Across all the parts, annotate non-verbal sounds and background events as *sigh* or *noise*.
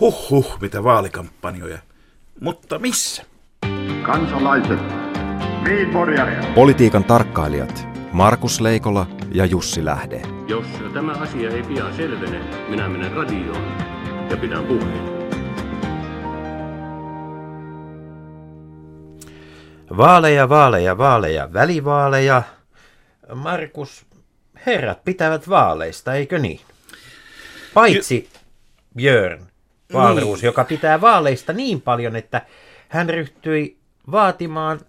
Huh huh, mitä vaalikampanjoja. Mutta missä? Kansalaiset, Politiikan tarkkailijat Markus Leikola ja Jussi Lähde. Jos tämä asia ei pian selvene, minä menen radioon ja pidän puheen. Vaaleja, vaaleja, vaaleja, välivaaleja. Markus, herrat pitävät vaaleista, eikö niin? Paitsi Björn Wahlroos, joka pitää vaaleista niin paljon, että hän ryhtyi vaatimaan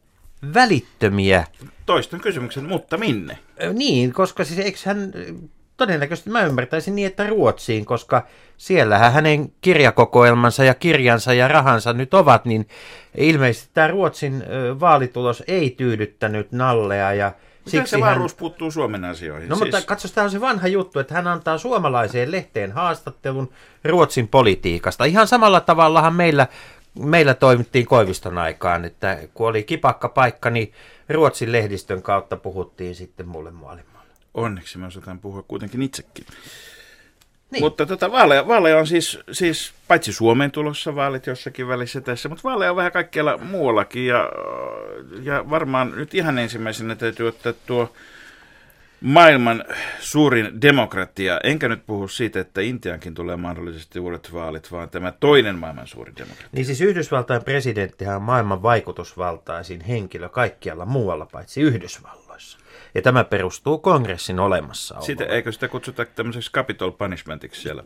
välittömiä. Toistan kysymyksen, mutta minne? Niin, koska siis eikö hän, todennäköisesti mä ymmärtäisin niin, että Ruotsiin, koska siellähän hänen kirjakokoelmansa ja kirjansa ja rahansa nyt ovat, niin ilmeisesti tämä Ruotsin vaalitulos ei tyydyttänyt Nallea ja Miten se hän... Wahlroos puuttuu Suomen asioihin? No mutta katso, tämä on se vanha juttu, että hän antaa suomalaiseen lehteen haastattelun Ruotsin politiikasta. Ihan samalla tavallahan meillä, meillä toimittiin Koiviston aikaan, että kun oli kipakka paikka, niin Ruotsin lehdistön kautta puhuttiin sitten mulle maailmalle. Onneksi me osataan puhua kuitenkin itsekin. Niin. Mutta tota, vaaleja, vaaleja on siis, siis, paitsi Suomeen tulossa vaalit jossakin välissä tässä, mutta vaaleja on vähän kaikkialla muuallakin. Ja, ja varmaan nyt ihan ensimmäisenä täytyy ottaa tuo maailman suurin demokratia. Enkä nyt puhu siitä, että Intiankin tulee mahdollisesti uudet vaalit, vaan tämä toinen maailman suurin demokratia. Niin siis Yhdysvaltain presidenttihän on maailman vaikutusvaltaisin henkilö kaikkialla muualla paitsi Yhdysvalloissa. Ja tämä perustuu kongressin olemassaoloon. Sitä, eikö sitä kutsuta tämmöiseksi capital punishmentiksi siellä?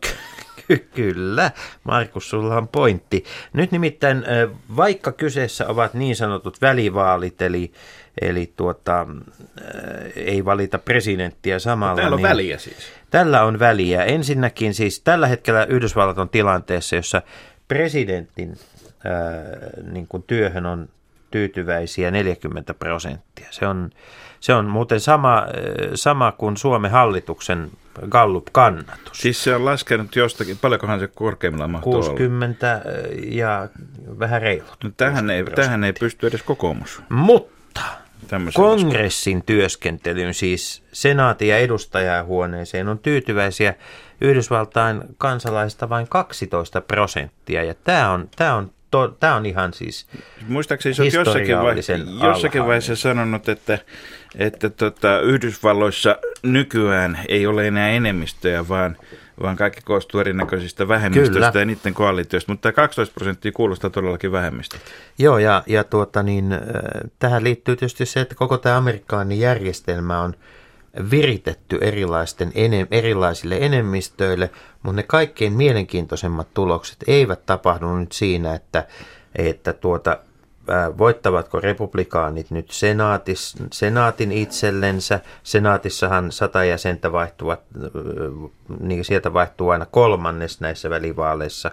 Ky- Kyllä, Markus, sulla on pointti. Nyt nimittäin, vaikka kyseessä ovat niin sanotut välivaalit, eli, eli tuota, ei valita presidenttiä samalla. Täällä on niin väliä siis. Tällä on väliä. Ensinnäkin siis tällä hetkellä Yhdysvallat on tilanteessa, jossa presidentin ää, niin kuin työhön on tyytyväisiä 40 prosenttia. Se on, se on muuten sama, ää, sama kuin Suomen hallituksen Gallup-kannatus. Siis se on laskenut jostakin, paljonkohan se korkeimmillaan mahtuu olla? 60 ää, ja vähän reilut. No, tähän, ei, 60 tähän ei pysty edes kokoomus. Mutta Tämmöisen kongressin työskentelyyn, siis senaatin ja edustajahuoneeseen, on tyytyväisiä Yhdysvaltain kansalaista vain 12 prosenttia. Ja tämä on, tämä on, to, tämä on ihan siis Muistaakseni oot jossakin, vai, jossakin vaiheessa sanonut, että, että tota, Yhdysvalloissa nykyään ei ole enää enemmistöjä, vaan, vaan kaikki koostuu erinäköisistä vähemmistöistä Kyllä. ja niiden koalitioista. Mutta tämä 12 prosenttia kuulostaa todellakin vähemmistä. Joo, ja, ja tuota, niin, äh, tähän liittyy tietysti se, että koko tämä amerikkalainen järjestelmä on viritetty erilaisten enem, erilaisille enemmistöille, mutta ne kaikkein mielenkiintoisemmat tulokset eivät tapahdu nyt siinä, että, että tuota, voittavatko republikaanit nyt senaatis, senaatin itsellensä. Senaatissahan sata jäsentä vaihtuvat, niin sieltä vaihtuu aina kolmannes näissä välivaaleissa.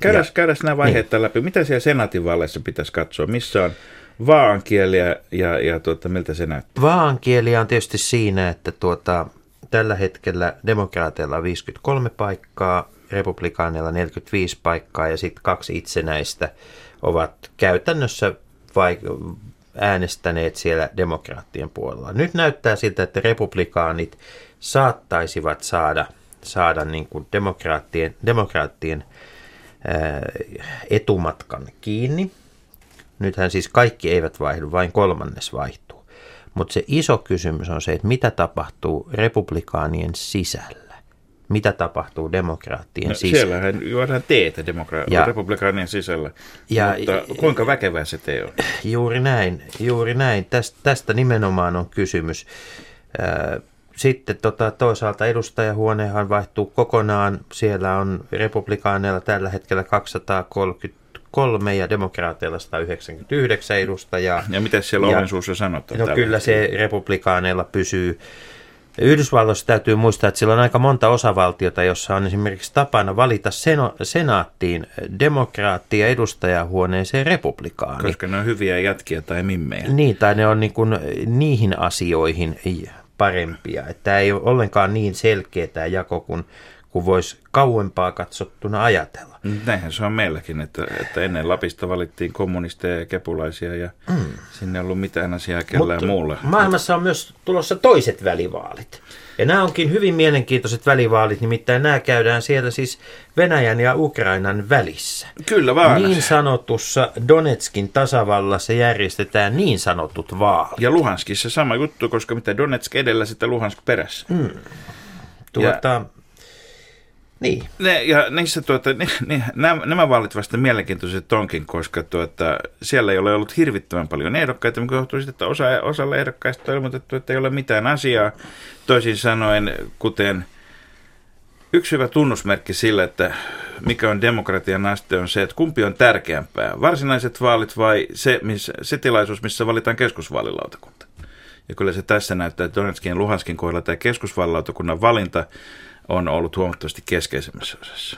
Käydään, käydään nämä vaiheet niin. läpi. Mitä siellä senaatin vaaleissa pitäisi katsoa? Missä on vaankieli ja, ja, ja tuota, miltä se näyttää? Vaankieliä on tietysti siinä, että tuota, tällä hetkellä demokraateilla on 53 paikkaa, republikaaneilla 45 paikkaa ja sitten kaksi itsenäistä ovat käytännössä vai, äänestäneet siellä demokraattien puolella. Nyt näyttää siltä, että republikaanit saattaisivat saada, saada niin kuin demokraattien, demokraattien ää, etumatkan kiinni. Nythän siis kaikki eivät vaihdu, vain kolmannes vaihtuu. Mutta se iso kysymys on se, että mitä tapahtuu republikaanien sisällä? Mitä tapahtuu demokraattien No, sisällä? siellähän juodaan teetä demokra- Ja- republikaanien sisällä. Ja- Mutta kuinka väkevää se tee on? Juuri näin, juuri näin. Tästä, tästä nimenomaan on kysymys. Ää, Sitten tota, toisaalta edustajahuonehan vaihtuu kokonaan. Siellä on republikaaneilla tällä hetkellä 233 ja demokraateilla 199 edustajaa. Ja mitä siellä Ja- oven suussa sanotaan? No kyllä hetkellä? se republikaaneilla pysyy. Yhdysvalloissa täytyy muistaa, että sillä on aika monta osavaltiota, jossa on esimerkiksi tapana valita seno, senaattiin demokraatti ja edustajahuoneeseen republikaani. Koska ne on hyviä jätkiä tai mimmejä. Niin, tai ne on niin kuin niihin asioihin parempia. Että tämä ei ole ollenkaan niin selkeä tämä jako kuin, kuin voisi kauempaa katsottuna ajatella. Näinhän se on meilläkin, että, että ennen Lapista valittiin kommunisteja ja kepulaisia ja mm. sinne ei ollut mitään asiaa kellään Mutta muulla. Maailmassa on myös tulossa toiset välivaalit. Ja nämä onkin hyvin mielenkiintoiset välivaalit, nimittäin nämä käydään siellä siis Venäjän ja Ukrainan välissä. Kyllä vaan. Niin sanotussa Donetskin tasavallassa järjestetään niin sanotut vaalit. Ja Luhanskissa sama juttu, koska mitä Donetsk edellä, sitten Luhansk perässä. Mm. Tuota, niin. Ne, ja niissä tuota, ne, ne, nämä, nämä vaalit vasta mielenkiintoiset onkin, koska tuota, siellä ei ole ollut hirvittävän paljon ehdokkaita, mikä johtuu siitä, että osa, osalla ehdokkaista on ilmoitettu, että ei ole mitään asiaa. Toisin sanoen, kuten yksi hyvä tunnusmerkki sille, että mikä on demokratian aste, on se, että kumpi on tärkeämpää, varsinaiset vaalit vai se, missä, se tilaisuus, missä valitaan keskusvaalilautakunta. Ja kyllä se tässä näyttää, että Donetskin ja Luhanskin kohdalla tämä keskusvaalilautakunnan valinta on ollut huomattavasti keskeisemmässä osassa.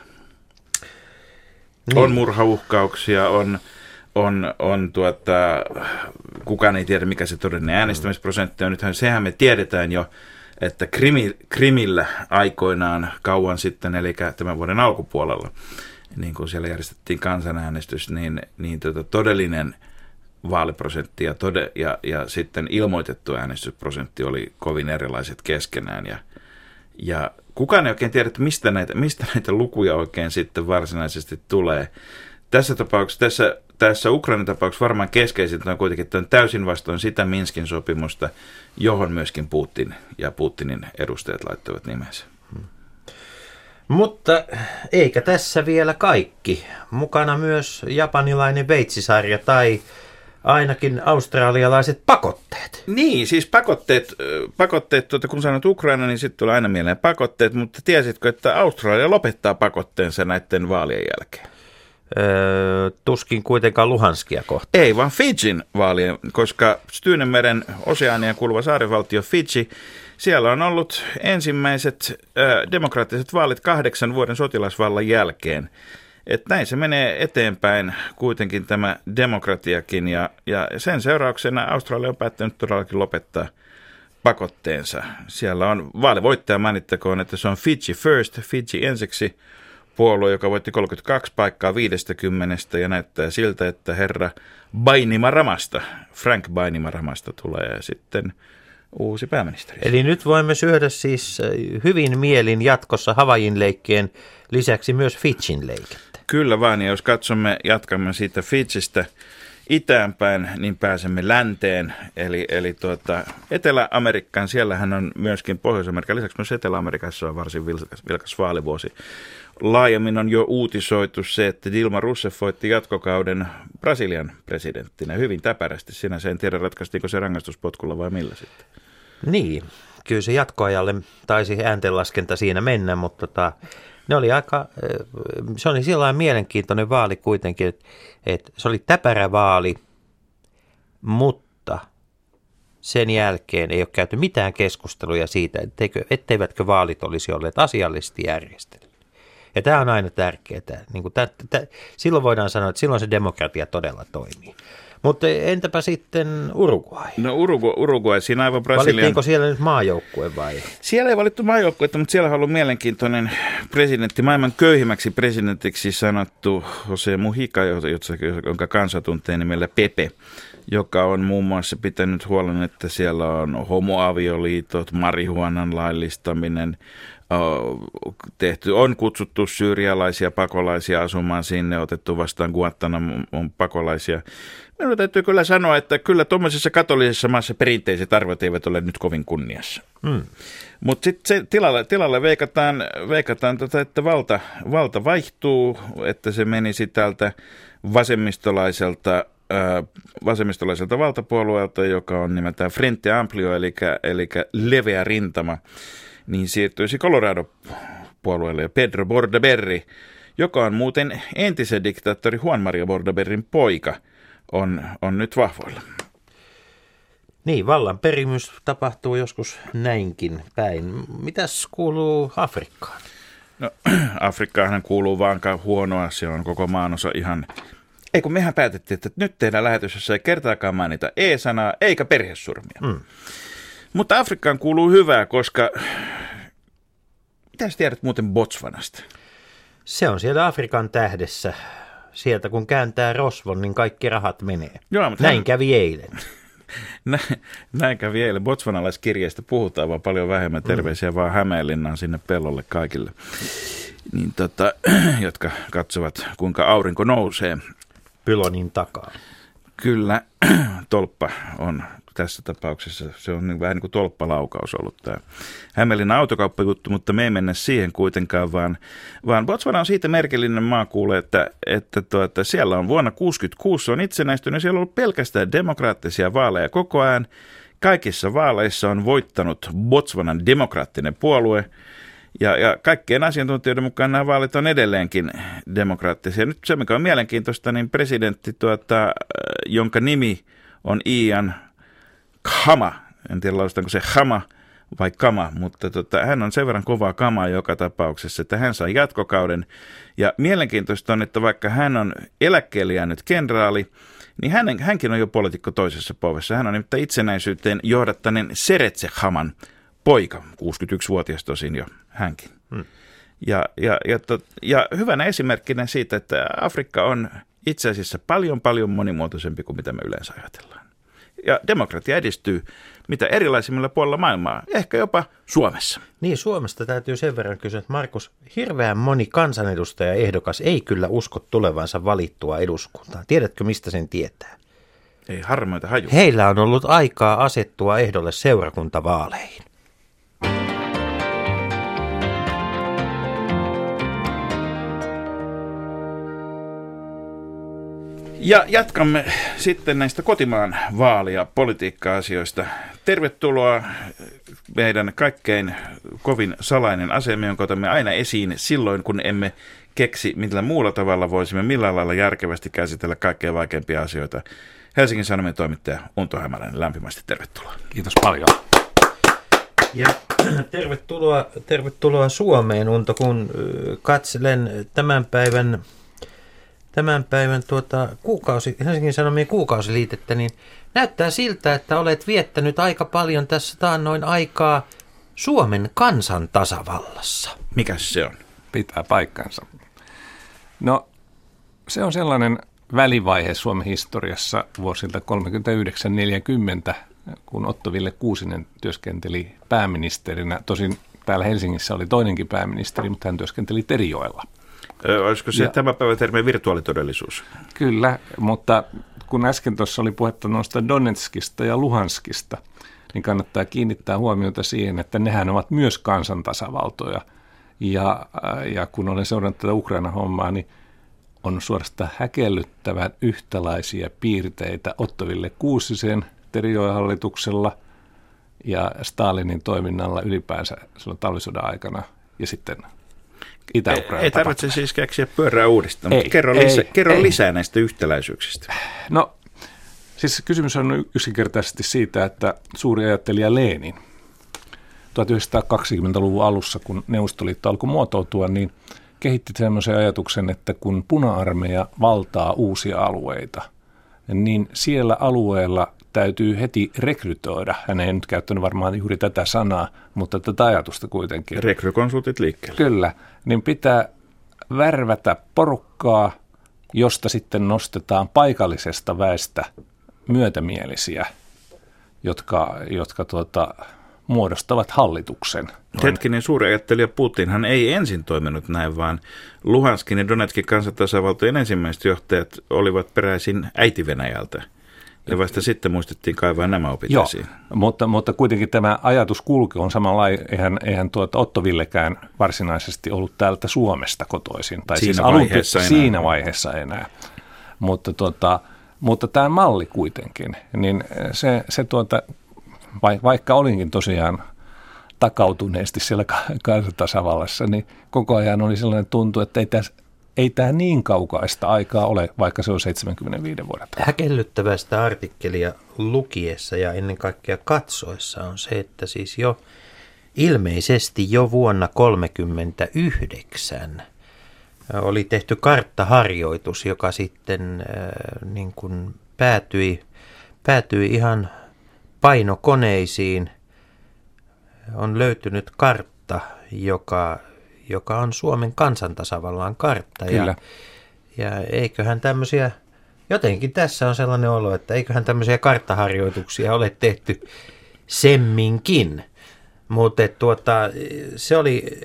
Niin. On murhauhkauksia, on, on, on tuota, kukaan ei tiedä mikä se todellinen äänestämisprosentti on. Nythän sehän me tiedetään jo, että Krimi, Krimillä aikoinaan kauan sitten, eli tämän vuoden alkupuolella, niin kun siellä järjestettiin kansanäänestys, niin, niin tota, todellinen vaaliprosentti ja, tode, ja, ja sitten ilmoitettu äänestysprosentti oli kovin erilaiset keskenään. Ja, ja kukaan ei oikein tiedä, että mistä näitä, mistä näitä lukuja oikein sitten varsinaisesti tulee. Tässä tapauksessa, tässä, tässä Ukrainan tapauksessa varmaan keskeisintä on kuitenkin, että on täysin vastoin sitä Minskin sopimusta, johon myöskin Putin ja Putinin edustajat laittoivat nimensä. Mutta eikä tässä vielä kaikki. Mukana myös japanilainen veitsisarja tai ainakin australialaiset pakotteet. Niin, siis pakotteet, pakotteet tuota, kun sanot Ukraina, niin sitten tulee aina mieleen pakotteet, mutta tiesitkö, että Australia lopettaa pakotteensa näiden vaalien jälkeen? Öö, tuskin kuitenkaan Luhanskia kohta. Ei, vaan Fidjin vaalien, koska Styynemeren oseanian kuuluva saarivaltio Fidji, siellä on ollut ensimmäiset ö, demokraattiset vaalit kahdeksan vuoden sotilasvallan jälkeen. Että näin se menee eteenpäin kuitenkin tämä demokratiakin ja, ja sen seurauksena Australia on päättänyt todellakin lopettaa pakotteensa. Siellä on vaalivoittaja mainittakoon, että se on Fiji First, Fiji ensiksi puolue, joka voitti 32 paikkaa 50 ja näyttää siltä, että herra Bainimaramasta, Frank Bainimaramasta tulee sitten uusi pääministeri. Eli nyt voimme syödä siis hyvin mielin jatkossa Havajin leikkien lisäksi myös Fitchin leikettä. Kyllä vaan, ja jos katsomme, jatkamme siitä Fitsistä itäänpäin, niin pääsemme länteen, eli, eli tuota, Etelä-Amerikkaan, siellähän on myöskin Pohjois-Amerikan lisäksi myös Etelä-Amerikassa on varsin vilkas, vilkas vaalivuosi. Laajemmin on jo uutisoitu se, että Dilma Rousseff voitti jatkokauden Brasilian presidenttinä hyvin täpärästi. Sinä en tiedä, ratkaistiinko se rangaistuspotkulla vai millä sitten. Niin, kyllä se jatkoajalle taisi ääntenlaskenta siinä mennä, mutta tota, ne oli aika, se oli sillä mielenkiintoinen vaali kuitenkin, että, että se oli täpärä vaali, mutta sen jälkeen ei ole käyty mitään keskusteluja siitä, etteikö, etteivätkö vaalit olisi olleet asiallisesti järjestelmät. Ja tämä on aina tärkeää. Niin kuin tä, tä, silloin voidaan sanoa, että silloin se demokratia todella toimii. Mutta entäpä sitten Uruguay? No Urugu, Uruguay, siinä aivan Brasilian... Valittiinko siellä nyt maajoukkue vai? Siellä ei valittu maajoukkuetta, mutta siellä on ollut mielenkiintoinen presidentti, maailman köyhimmäksi presidentiksi sanottu Jose Mujica, jonka kansa tuntee nimellä Pepe joka on muun muassa pitänyt huolen, että siellä on homoavioliitot, marihuonan laillistaminen, tehty, on kutsuttu syyrialaisia pakolaisia asumaan sinne, otettu vastaan on pakolaisia. Minun täytyy kyllä sanoa, että kyllä tuommoisessa katolisessa maassa perinteiset arvot eivät ole nyt kovin kunniassa. Mm. Mutta sitten tilalle, tilalle veikataan, veikataan tota, että valta, valta vaihtuu, että se menisi täältä vasemmistolaiselta vasemmistolaiselta valtapuolueelta, joka on nimeltään Frente Amplio, eli, eli leveä rintama, niin siirtyisi Colorado-puolueelle. Ja Pedro Bordaberry, joka on muuten entisen diktaattori Juan Maria Bordaberrin poika, on, on nyt vahvoilla. Niin, vallan perimys tapahtuu joskus näinkin päin. Mitäs kuuluu Afrikkaan? No, *clears throat* Afrikkaahan kuuluu vaan huonoa, se on koko maanosa ihan... Ei kun mehän päätettiin, että nyt tehdään lähetys, jossa ei kertaakaan mainita E-sanaa eikä perhesurmia. Mm. Mutta Afrikkaan kuuluu hyvää, koska Mitä sä tiedät muuten Botswanasta? Se on siellä Afrikan tähdessä. Sieltä kun kääntää rosvon, niin kaikki rahat menee. Joo, mutta Näin hän- kävi eilen. *laughs* Näin, näin kävi eilen. Botswanalaiskirjeestä puhutaan vaan paljon vähemmän. Terveisiä vaan Hämeenlinnaan sinne pellolle kaikille, niin tota, *clears throat* jotka katsovat kuinka aurinko nousee. Pylonin takaa. Kyllä, *clears throat* tolppa on tässä tapauksessa, se on niin vähän niin kuin tolppalaukaus ollut tämä Hämeenlinnan autokauppajuttu, mutta me ei mennä siihen kuitenkaan, vaan, vaan Botswana on siitä merkillinen maa kuule, että, että tuota, siellä on vuonna 1966 se on itsenäistynyt, siellä on ollut pelkästään demokraattisia vaaleja koko ajan. Kaikissa vaaleissa on voittanut Botswanan demokraattinen puolue, ja, ja kaikkien asiantuntijoiden mukaan nämä vaalit on edelleenkin demokraattisia. Nyt se, mikä on mielenkiintoista, niin presidentti, tuota, jonka nimi on Ian Khama, en tiedä lausutaanko se Khama vai Kama, mutta tota, hän on sen verran kovaa kamaa joka tapauksessa, että hän saa jatkokauden. Ja mielenkiintoista on, että vaikka hän on eläkkeelle jäänyt kenraali, niin hänen, hänkin on jo poliitikko toisessa povessa. Hän on nimittäin itsenäisyyteen johdattaneen Seretse Haman poika, 61-vuotias tosin jo hänkin. Hmm. Ja, ja, ja, tot, ja hyvänä esimerkkinä siitä, että Afrikka on itse asiassa paljon paljon monimuotoisempi kuin mitä me yleensä ajatellaan. Ja demokratia edistyy mitä erilaisimmilla puolilla maailmaa, ehkä jopa Suomessa. Niin, Suomesta täytyy sen verran kysyä, että Markus, hirveän moni kansanedustaja ehdokas ei kyllä usko tulevansa valittua eduskuntaan. Tiedätkö, mistä sen tietää? Ei harmaita haju. Heillä on ollut aikaa asettua ehdolle seurakuntavaaleihin. Ja jatkamme sitten näistä kotimaan vaali- ja politiikka-asioista. Tervetuloa meidän kaikkein kovin salainen asemme, jonka otamme aina esiin silloin, kun emme keksi, millä muulla tavalla voisimme millään lailla järkevästi käsitellä kaikkein vaikeimpia asioita. Helsingin Sanomien toimittaja Unto Hämäläinen, lämpimästi tervetuloa. Kiitos paljon. Ja *clears throat* tervetuloa, tervetuloa Suomeen, Unto, kun katselen tämän päivän, tämän päivän tuota, kuukausi, Helsingin Sanomien kuukausiliitettä, niin näyttää siltä, että olet viettänyt aika paljon tässä taannoin aikaa Suomen kansan tasavallassa. Mikäs se on? Pitää paikkansa. No, se on sellainen välivaihe Suomen historiassa vuosilta 39-40, kun Otto Ville Kuusinen työskenteli pääministerinä. Tosin täällä Helsingissä oli toinenkin pääministeri, mutta hän työskenteli Terijoella. Olisiko se Ja- tämä päivä termi virtuaalitodellisuus? Kyllä, mutta kun äsken tuossa oli puhetta noista Donetskista ja Luhanskista, niin kannattaa kiinnittää huomiota siihen, että nehän ovat myös kansantasavaltoja. Ja, äh, ja kun olen seurannut tätä Ukraina-hommaa, niin on suorastaan häkellyttävän yhtäläisiä piirteitä Ottoville Kuusisen Terijoen-hallituksella ja Stalinin toiminnalla ylipäänsä silloin talvisodan aikana ja sitten Ei, Itä-Ukraina. ei tarvitse siis keksiä pyörää uudestaan, mutta Ei, kerro, ei, lisä, kerro ei. lisää näistä yhtäläisyyksistä. No, siis kysymys on yksinkertaisesti siitä, että suuri ajattelija Lenin 1920-luvun alussa, kun Neuvostoliitto alkoi muotoutua, niin kehitti sellaisen ajatuksen, että kun puna-armeija valtaa uusia alueita, niin siellä alueella täytyy heti rekrytoida. Hän ei nyt käyttänyt varmaan juuri tätä sanaa, mutta tätä ajatusta kuitenkin. Rekrykonsultit liikkeelle. Kyllä, niin pitää värvätä porukkaa, josta sitten nostetaan paikallisesta väestä myötämielisiä, jotka, jotka tuota, muodostavat hallituksen. Hetkinen suuri ajattelija Putinhan ei ensin toiminut näin, vaan Luhanskin ja Donetskin kansantasavaltojen ensimmäiset johtajat olivat peräisin äiti-Venäjältä. Ja vasta sitten muistettiin kaivaa nämä opit Joo, esiin. mutta, mutta kuitenkin tämä ajatuskulku on samanlainen. Eihän, eihän tuota Otto Villekään varsinaisesti ollut täältä Suomesta kotoisin. Tai Siinä siis alun- vaiheessa enää. Siinä vaiheessa enää. Mutta, tuota, mutta tämä malli kuitenkin, niin se, se tuota, vai- vaikka olinkin tosiaan takautuneesti siellä ka- kansantasavallassa, niin koko ajan oli sellainen tuntu, että ei tässä ei tämä niin kaukaista aikaa ole, vaikka se on 75 vuoden takaa. Häkellyttävää sitä artikkelia lukiessa ja ennen kaikkea katsoessa on se, että siis jo ilmeisesti jo vuonna 1939 oli tehty karttaharjoitus, joka sitten äh, niin kuin päätyi, päätyi ihan painokoneisiin. On löytynyt kartta, joka, joka on Suomen kansantasavallan kartta. Kyllä. Ja, ja eiköhän tämmöisiä, jotenkin tässä on sellainen olo, että eiköhän tämmöisiä karttaharjoituksia ole tehty semminkin. Mutta tuota, se, oli,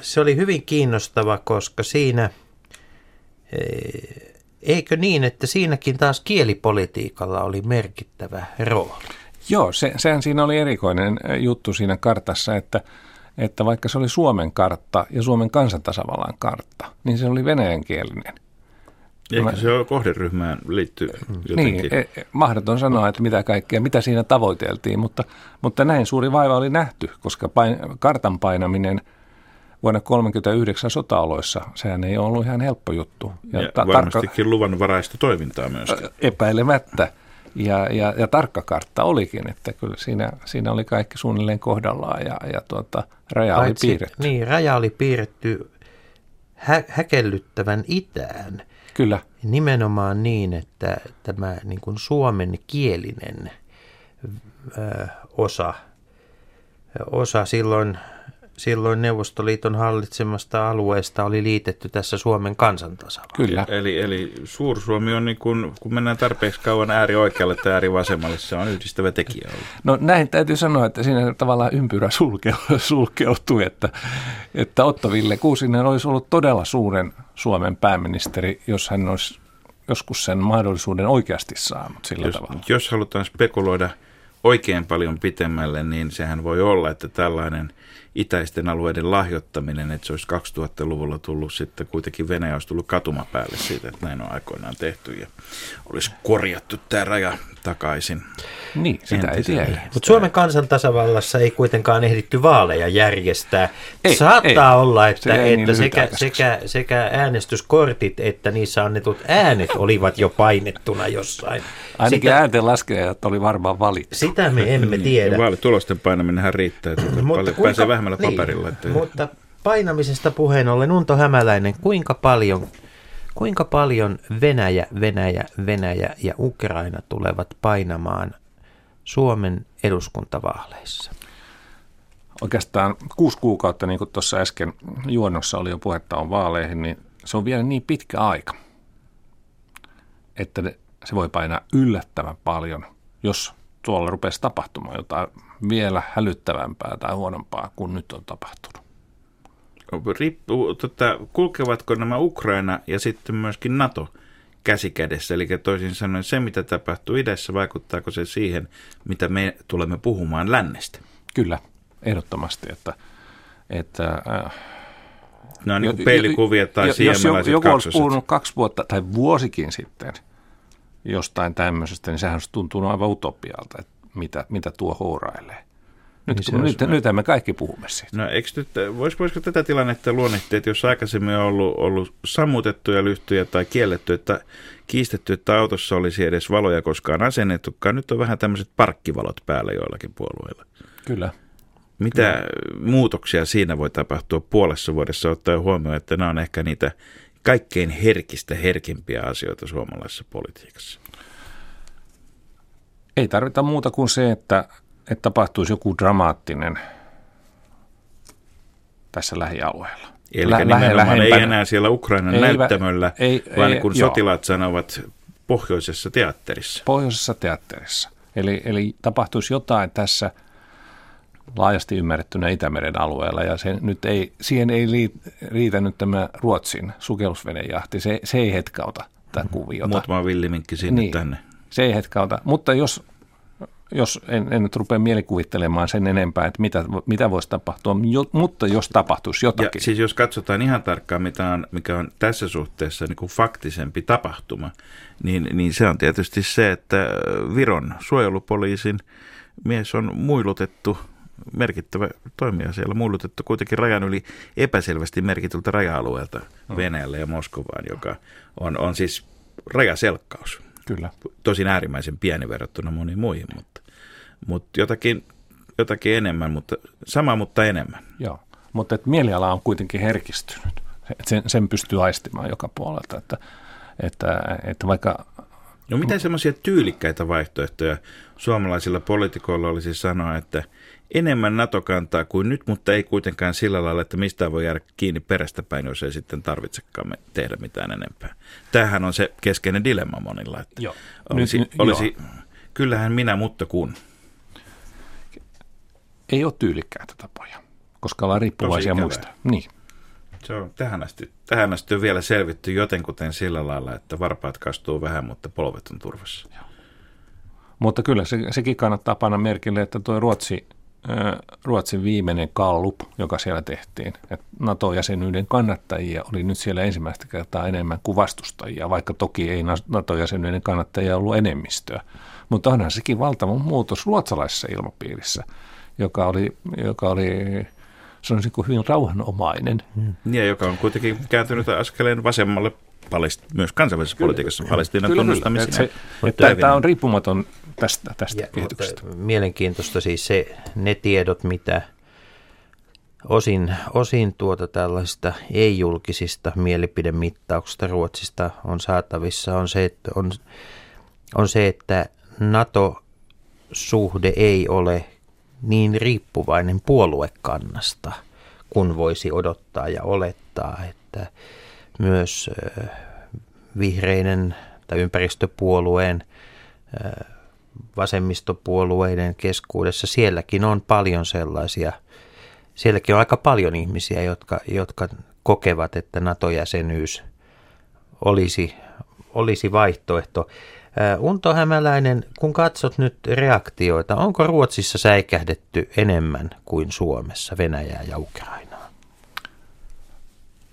se oli hyvin kiinnostava, koska siinä, eh, eikö niin, että siinäkin taas kielipolitiikalla oli merkittävä rooli. Joo, se, sehän siinä oli erikoinen juttu siinä kartassa, että, että vaikka se oli Suomen kartta ja Suomen kansantasavallan kartta, niin se oli venäjänkielinen. Ehkä se on kohderyhmään liittyy jotenkin. Niin, e- e- mahdoton sanoa, että mitä kaikkea, mitä siinä tavoiteltiin, mutta, mutta näin suuri vaiva oli nähty, koska pain, kartan painaminen vuonna 1939 sotaoloissa, sehän ei ollut ihan helppo juttu. Ja, ta- varmastikin tarkka, luvanvaraista toimintaa myöskin. Epäilemättä. Ja, ja, ja tarkka kartta olikin, että kyllä siinä, siinä oli kaikki suunnilleen kohdallaan ja, ja tuota, raja Paitsi, oli piirretty. Niin, raja oli piirretty hä- häkellyttävän itään. Kyllä. Nimenomaan niin, että tämä niin kuin suomen kielinen ö, osa, osa silloin silloin Neuvostoliiton hallitsemasta alueesta oli liitetty tässä Suomen kansantasavallaan. Kyllä. Eli, eli Suur-Suomi on, niin kun, kun mennään tarpeeksi kauan ääri oikealle tai ääri vasemmalle, se on yhdistävä tekijä ollut. No näin täytyy sanoa, että siinä tavallaan ympyrä sulkeutui, että, että Otto Ville Kuusinen olisi ollut todella suuren Suomen pääministeri, jos hän olisi joskus sen mahdollisuuden oikeasti saanut sillä jos, tavalla. Jos halutaan spekuloida oikein paljon pitemmälle, niin sehän voi olla, että tällainen – itäisten alueiden lahjoittaminen, että se olisi 2000-luvulla tullut sitten kuitenkin Venäjä olisi tullut katumapäälle siitä, että näin on aikoinaan tehty ja olisi korjattu tämä raja takaisin. Niin, sitä ei tiedä. Mutta Suomen kansantasavallassa ei kuitenkaan ehditty vaaleja järjestää. Ei, Saattaa ei. olla, että, Se että niin sekä, sekä, sekä äänestyskortit että niissä annetut äänet olivat jo painettuna jossain. Ainakin Sitä, ääntenlaskejat oli varmaan valittu. sitä me emme tiedä. Vaalitulosten painaminenhän riittää, että paljon kuinka- pääsee vähemmällä niin, paperilla. Että Mutta painamisesta puheen ollen, Unto Hämäläinen, kuinka paljon, kuinka paljon Venäjä, Venäjä, Venäjä ja Ukraina tulevat painamaan Suomen eduskuntavaaleissa? Oikeastaan kuusi kuukautta, niin kuin tuossa äsken juonnossa oli jo puhetta on vaaleihin, niin se on vielä niin pitkä aika, että se voi painaa yllättävän paljon, jos tuolla rupesi tapahtumaan jotain vielä hälyttävämpää tai huonompaa kuin nyt on tapahtunut. riippuu, tota, kulkevatko nämä Ukraina ja sitten myöskin NATO käsi kädessä, eli toisin sanoen se, mitä tapahtuu idässä, vaikuttaako se siihen, mitä me tulemme puhumaan lännestä? Kyllä, ehdottomasti, että, että äh, Nämä on niin jo- kuin peilikuvia tai jo- Jos joku, joku olisi puhunut kaksi vuotta tai vuosikin sitten jostain tämmöisestä, niin sehän olisi tuntunut aivan utopialta, että mitä, mitä tuo hourailee. Nyt, Niin kun, nyt, nyt me kaikki puhumme siitä. No eikö nyt, vois, voisiko tätä tilannetta luonnehtia, että jos aikaisemmin on ollut, ollut sammutettuja lyhtyjä tai kielletty, että kiistetty, että autossa olisi edes valoja koskaan asennettukaan, nyt on vähän tämmöiset parkkivalot päällä joillakin puolueilla. Kyllä. Mitä muutoksia siinä voi tapahtua puolessa vuodessa ottaen huomioon, että nämä on ehkä niitä kaikkein herkistä, herkimpiä asioita suomalaisessa politiikassa? Ei tarvita muuta kuin se, että, että tapahtuisi joku dramaattinen tässä lähialueella. Eli Lä- nimenomaan ei enää siellä Ukrainan Ei, näyttämöllä, ei, vaan ei, kun joo. sotilaat sanovat pohjoisessa teatterissa. Pohjoisessa teatterissa. Eli, eli tapahtuisi jotain tässä laajasti ymmärrettynä Itämeren alueella, ja se nyt ei, siihen ei riitä nyt tämä Ruotsin sukellusvenejahti. Se, se ei hetkauta tätä kuviota. Muutama villiminkki sinne Niin. tänne. Se ei hetkauta. Mutta jos, jos en, en nyt rupea mielikuvittelemaan sen enempää, että mitä, mitä voisi tapahtua, jo, mutta jos tapahtuisi Ja jotakin. siis jos katsotaan ihan tarkkaan, mitä on, mikä on tässä suhteessa niin kuin faktisempi tapahtuma, niin, niin se on tietysti se, että Viron suojelupoliisin mies on muilutettu, merkittävä toimija siellä, muilutettu kuitenkin rajan yli epäselvästi merkityltä raja-alueelta Venäjälle ja Moskovaan, joka on, on siis rajaselkkaus. Kyllä. Tosin äärimmäisen pieni verrattuna moniin muihin, mutta, mutta jotakin, jotakin enemmän, mutta sama, mutta enemmän. Joo, mutta että mieliala on kuitenkin herkistynyt. Et Sen, sen pystyy aistimaan joka puolelta, että, että, että vaikka No mitä semmoisia tyylikkäitä vaihtoehtoja suomalaisilla poliitikoilla olisi sanoa, että enemmän NATO-kantaa kuin nyt, mutta ei kuitenkaan sillä lailla, että mistä voi jäädä kiinni perästä päin, jos ei sitten tarvitsekaan me tehdä mitään enempää. Tämähän on se keskeinen dilemma monilla, että Joo. olisi, Nyt- olisi kyllähän minä, mutta kun. Ei ole tyylikkäitä tapoja, koska ollaan riippuvaisia muista. Niin. Se on tähän asti, tähän asti on vielä selvitty jotenkuten sillä lailla, että varpaat kastuu vähän, mutta polvet on turvassa. Mutta kyllä se, sekin kannattaa panna merkille, että tuo Ruotsi, Ruotsin viimeinen kallup, joka siellä tehtiin, että NATO-jäsenyyden kannattajia oli nyt siellä ensimmäistä kertaa enemmän kuin vastustajia, vaikka toki ei NATO-jäsenyyden kannattajia ollut enemmistöä. Mutta onhan sekin valtava muutos ruotsalaisessa ilmapiirissä, joka oli, joka oli sanoisinko hyvin rauhanomainen. Ja joka on kuitenkin kääntynyt askeleen vasemmalle palest- myös kansainvälisessä politiikassa Palestiinan Kyllä, se, ja että tämä on riippumaton tästä, tästä Ja, kehityksestä. mielenkiintoista siis se, ne tiedot, mitä osin, osin tuota tällaista ei-julkisista mielipidemittauksista Ruotsista on saatavissa, on se, että, on, on se, että NATO-suhde ei ole niin riippuvainen puoluekannasta, kun voisi odottaa ja olettaa, että myös ö, vihreiden tai ympäristöpuolueen vasemmistopuolueiden keskuudessa, sielläkin on paljon sellaisia, sielläkin on aika paljon ihmisiä, jotka, jotka kokevat, että NATO-jäsenyys olisi, olisi vaihtoehto. Unto Hämäläinen, kun katsot nyt reaktioita, onko Ruotsissa säikähdetty enemmän kuin Suomessa Venäjää ja Ukrainaa?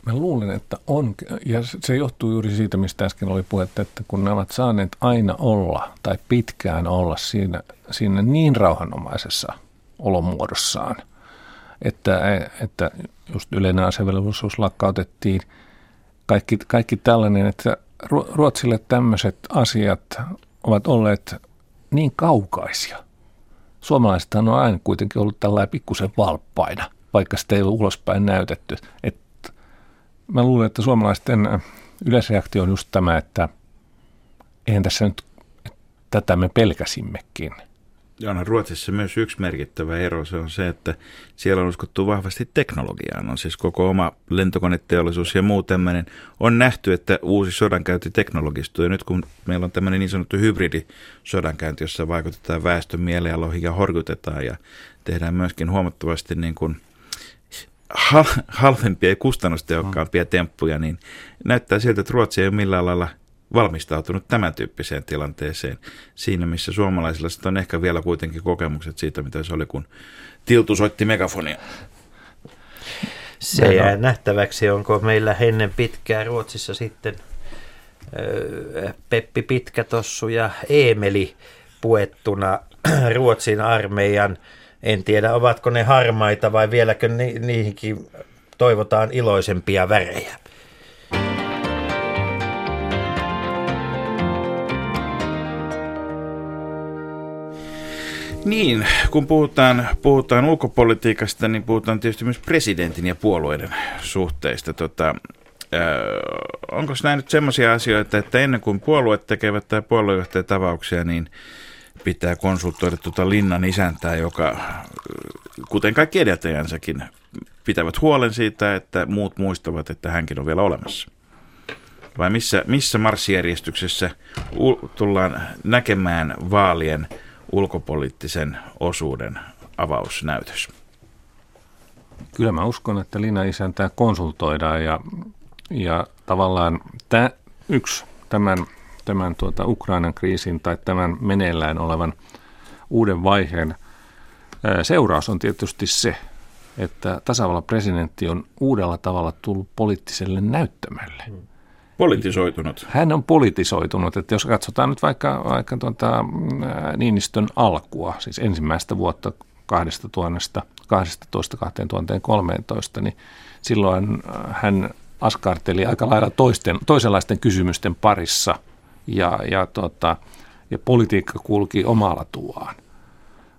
Mä luulen, että on, ja se johtuu juuri siitä, mistä äsken oli puhetta, että kun ne ovat saaneet aina olla tai pitkään olla siinä, siinä niin rauhanomaisessa olomuodossaan, että, että just yleinen asevelvollisuus lakkautettiin, kaikki, kaikki tällainen, että Ruotsille tämmöiset asiat ovat olleet niin kaukaisia. Suomalaisethan on aina kuitenkin ollut tällainen pikkusen valppaina, vaikka sitä ei ole ulospäin näytetty. Että mä luulen, että suomalaisten yleisreaktio on just tämä, että eihän tässä nyt, tätä me pelkäsimmekin. Ja onhan Ruotsissa myös yksi merkittävä ero, se on se, että siellä on uskottu vahvasti teknologiaan. On siis koko oma lentokoneteollisuus ja muu tämmöinen. On nähty, että uusi sodankäynti teknologistuu. Ja nyt kun meillä on tämmöinen niin sanottu hybridisodankäynti, jossa vaikutetaan väestön mielialoihin ja horjutetaan ja tehdään myöskin huomattavasti niin kuin hal- halvempia ja kustannustehokkaampia temppuja, niin näyttää siltä, että Ruotsi ei ole millään lailla valmistautunut tämän tyyppiseen tilanteeseen. Siinä, missä suomalaisilla sitten on ehkä vielä kuitenkin kokemukset siitä, mitä se oli, kun Tiltu soitti megafonia. Se jää nähtäväksi, onko meillä ennen pitkää Ruotsissa sitten Peppi Pitkätossu ja Eemeli puettuna *clears throat* Ruotsin armeijan. En tiedä, ovatko ne harmaita vai vieläkö ni- niihinkin toivotaan iloisempia värejä. Niin, kun puhutaan, puhutaan ulkopolitiikasta, niin puhutaan tietysti myös presidentin ja puolueiden suhteista. Tota, onko nämä nyt sellaisia asioita, että ennen kuin puolueet tekevät tai puoluejohtajatavauksia, niin pitää konsultoida tuota linnan isäntää, joka, äh, kuten kaikki edeltäjänsäkin, pitävät huolen siitä, että muut muistavat, että hänkin on vielä olemassa? Vai missä, missä marssijärjestyksessä tullaan näkemään vaalien ulkopoliittisen osuuden avausnäytös? Kyllä mä uskon, että Lina isäntää konsultoidaan ja, ja tavallaan tämä yksi tämän, tämän tuota Ukrainan kriisin tai tämän meneillään olevan uuden vaiheen seuraus on tietysti se, että tasavallan presidentti on uudella tavalla tullut poliittiselle näyttämölle. Politisoitunut. Hän on politisoitunut, että jos katsotaan nyt vaikka, vaikka tuota, ää, Niinistön alkua, siis ensimmäistä vuotta 2012-2013, niin silloin hän askarteli aika lailla toisten, toisenlaisten kysymysten parissa ja, ja, tota, ja politiikka kulki omalla tuaan.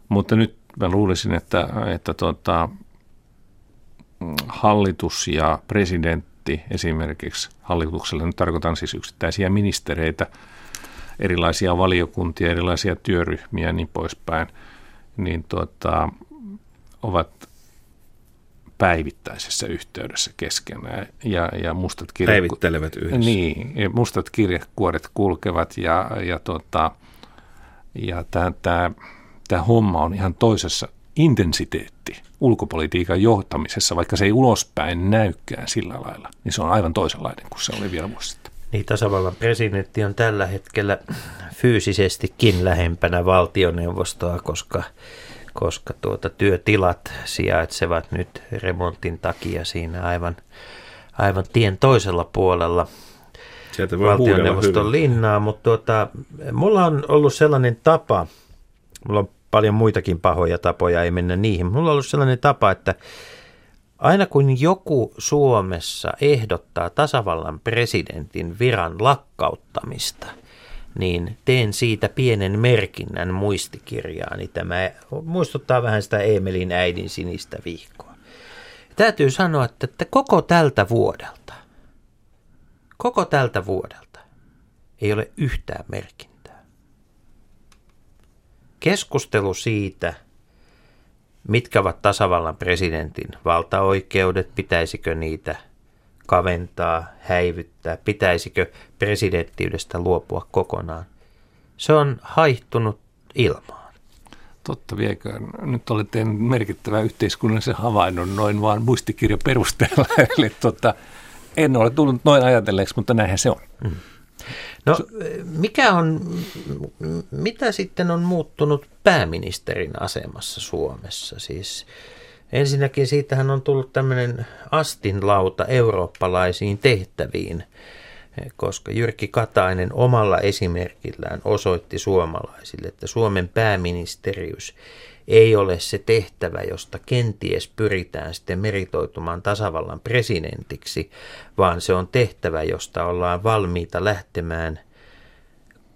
Mutta nyt mä luulisin, että, että tota, hallitus ja presidentti esimerkiksi, hallituksella nyt tarkoitan siis yksittäisiä ministereitä, erilaisia valiokuntia, erilaisia työryhmiä ja niin poispäin, niin tuota, ovat päivittäisessä yhteydessä keskenään. Ja, ja mustat kirjat... Päivittelevät yhdessä. Niin, mustat kirjekuoret kulkevat ja, ja, tota, ja tämä homma on ihan toisessa intensiteetti ulkopolitiikan johtamisessa, vaikka se ei ulospäin näykään sillä lailla, niin se on aivan toisenlainen kuin se oli vielä vuosi sitten. Niin, tasavallan presidentti on tällä hetkellä fyysisestikin lähempänä valtioneuvostoa, koska, koska tuota, työtilat sijaitsevat nyt remontin takia siinä aivan, aivan tien toisella puolella Sieltä voi valtioneuvoston linnaa, mutta tuota, mulla on ollut sellainen tapa, mulla on paljon muitakin pahoja tapoja, ei mennä niihin. Mulla on ollut sellainen tapa, että aina kun joku Suomessa ehdottaa tasavallan presidentin viran lakkauttamista, niin teen siitä pienen merkinnän muistikirjaani. Tämä muistuttaa vähän sitä Emelin äidin sinistä vihkoa. Täytyy sanoa, että koko tältä vuodelta, koko tältä vuodelta ei ole yhtään merkinnää keskustelu siitä, mitkä ovat tasavallan presidentin valtaoikeudet, pitäisikö niitä kaventaa, häivyttää, pitäisikö presidenttiydestä luopua kokonaan, se on haihtunut ilmaan. Totta viekö. Nyt olette merkittävä yhteiskunnallisen havainnon noin vaan muistikirjan perusteella. *laughs* Eli tota, en ole tullut noin ajatelleeksi, mutta näinhän se on. Mm. No mikä on, mitä sitten on muuttunut pääministerin asemassa Suomessa? Siis ensinnäkin siitähän on tullut tämmöinen astinlauta eurooppalaisiin tehtäviin, koska Jyrki Katainen omalla esimerkillään osoitti suomalaisille, että Suomen pääministeriys ei ole se tehtävä, josta kenties pyritään sitten meritoitumaan tasavallan presidentiksi, vaan se on tehtävä, josta ollaan valmiita lähtemään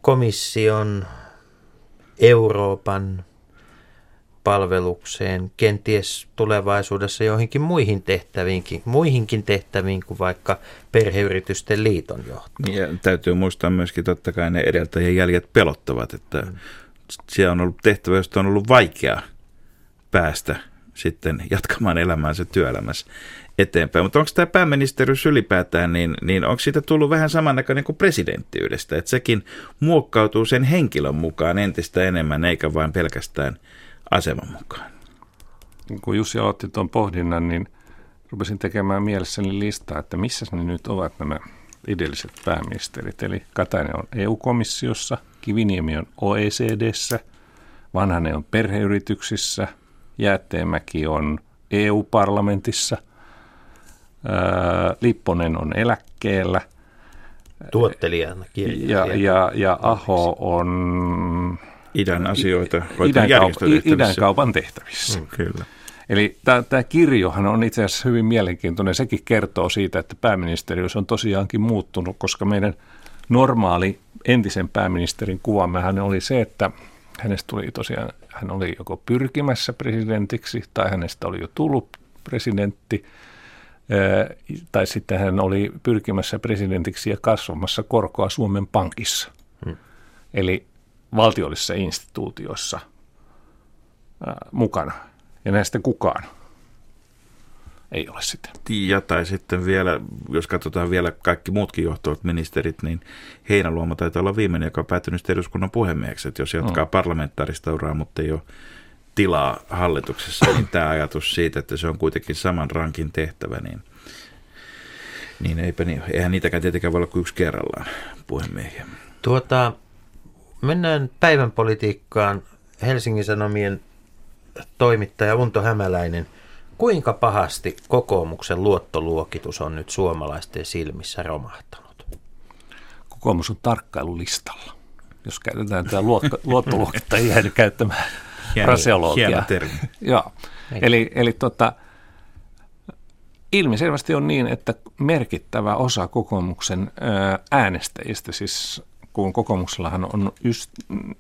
komission, Euroopan palvelukseen, kenties tulevaisuudessa joihinkin muihin tehtäviinkin, muihinkin tehtäviin kuin vaikka perheyritysten liiton johto. Ja täytyy muistaa myöskin totta kai ne edeltäjien jäljet pelottavat, että mm se on ollut tehtävä, josta on ollut vaikea päästä sitten jatkamaan elämäänsä työelämässä eteenpäin. Mutta onko tämä pääministeriys ylipäätään, niin, niin onko siitä tullut vähän samannäköinen kuin presidenttiydestä, että sekin muokkautuu sen henkilön mukaan entistä enemmän, eikä vain pelkästään aseman mukaan? Kun Jussi otti tuon pohdinnan, niin rupesin tekemään mielessäni listaa, että missä ne nyt ovat nämä edelliset pääministerit. Eli Katainen on EU-komissiossa – Kiviniemi on OECDssä, Vanhanen on perheyrityksissä, Jäätteenmäki on EU-parlamentissa, Lipponen on eläkkeellä. Tuottelijana ja, ja, ja Aho on idän asioita idän, kaup- idän kaupan tehtävissä. Mm, kyllä. Eli tämä kirjohan on itse asiassa hyvin mielenkiintoinen. Sekin kertoo siitä, että pääministeriys on tosiaankin muuttunut, koska meidän normaali entisen pääministerin kuvamme oli se, että hänestä tuli tosiaan, hän oli joko pyrkimässä presidentiksi tai hänestä oli jo tullut presidentti, tai sitten hän oli pyrkimässä presidentiksi ja kasvamassa korkoa Suomen Pankissa. Hmm. Eli valtiollisissa instituutioissa mukana. Ja näistä kukaan ei ole sitä. Ja tai sitten vielä, jos katsotaan vielä kaikki muutkin johtavat ministerit, niin Heinäluoma taitaa olla viimeinen, joka on päätynyt eduskunnan puhemieheksi. Että jos jatkaa mm. parlamentaarista uraa, mutta ei ole tilaa hallituksessa, niin tämä ajatus siitä, että se on kuitenkin saman rankin tehtävä, niin, niin eipä, niin, eihän niitäkään tietenkään voi olla kuin yksi kerrallaan puhemiehiä. Tuota, mennään päivän politiikkaan. Helsingin Sanomien toimittaja Unto Hämäläinen – Kuinka pahasti kokoomuksen luottoluokitus on nyt suomalaisten silmissä romahtanut? Kokoomus on tarkkailulistalla. Jos käytetään tämä *laughs* luottoluokittajia jäänyt käyttämään fraseologiaa. Joo. Eli, eli tota, ilmiselvästi on niin, että merkittävä osa kokoomuksen äänestäjistä, siis kun kokoomuksellahan on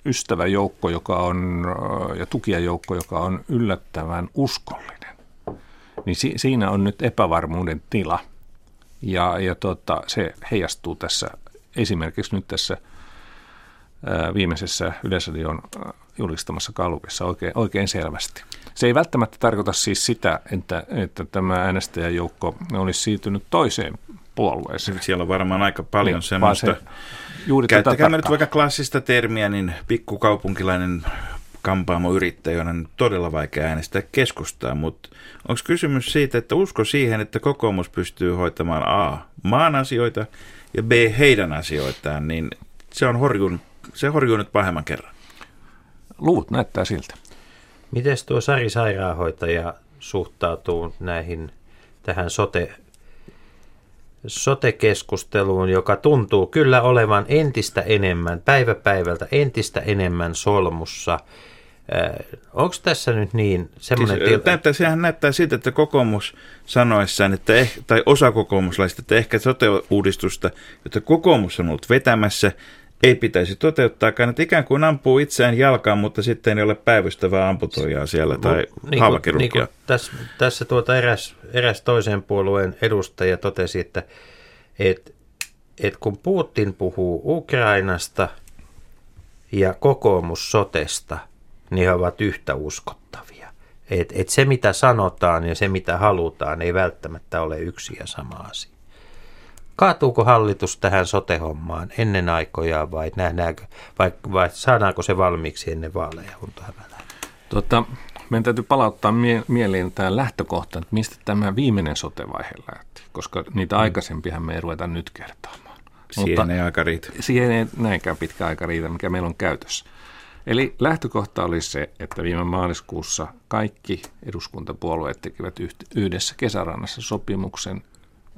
ystäväjoukko joka on, ja tukijajoukko, joka on yllättävän uskollinen niin si- siinä on nyt epävarmuuden tila. Ja, ja tota, se heijastuu tässä esimerkiksi nyt tässä ää, viimeisessä Yleisradion ää, julistamassa kalupissa oikein, oikein selvästi. Se ei välttämättä tarkoita siis sitä, että, että tämä äänestäjäjoukko olisi siirtynyt toiseen puolueeseen. Siellä on varmaan aika paljon Niin, semmoista. se juuri tätä Käyttäkää nyt takaa. vaikka klassista termiä, niin pikkukaupunkilainen kampaamoyrittäjä on nyt todella vaikea äänestää keskustaa, mutta onko kysymys siitä, että usko siihen, että kokoomus pystyy hoitamaan A, maan asioita ja B, heidän asioitaan, niin se on horjunut, se horjuu nyt pahemman kerran. Luvut näyttää siltä. Miten tuo Sari sairaanhoitaja suhtautuu näihin tähän sote, sote-keskusteluun, joka tuntuu kyllä olevan entistä enemmän, päivä päivältä entistä enemmän solmussa. Onko tässä nyt niin semmoinen Siis, tilanne? näyttää, sehän näyttää siltä, että kokoomus sanoessaan, että eh, tai osa kokoomuslaista, että ehkä sote-uudistusta, jota kokoomus on ollut vetämässä, ei pitäisi toteuttaakaan, että ikään kuin ampuu itseään jalkaan, mutta sitten ei ole päivystävää amputoijaa siellä tai Niin kuin- haavakirurgia. niin kuin tässä, tässä tuota eräs, eräs toisen puolueen edustaja totesi, että et, et kun Putin puhuu Ukrainasta ja kokoomus sotesta, niin he ovat yhtä uskottavia. Et, et se mitä sanotaan ja se mitä halutaan ei välttämättä ole yksi ja sama asia. Kaatuuko hallitus tähän sote-hommaan ennen aikojaan vai nähdäänkö, vai, vai saadaanko se valmiiksi ennen vaaleja? Tota, meidän täytyy palauttaa mie- mieliin tämä lähtökohta, että mistä tämä viimeinen sotevaihe lähti, koska niitä aikaisempia me ei ruveta nyt kertaamaan. Siihen ei aika riitä. siihen ei näinkään pitkä aika riitä, mikä meillä on käytössä. Eli lähtökohta oli se, että viime maaliskuussa kaikki eduskuntapuolueet tekivät yhdessä kesärannassa sopimuksen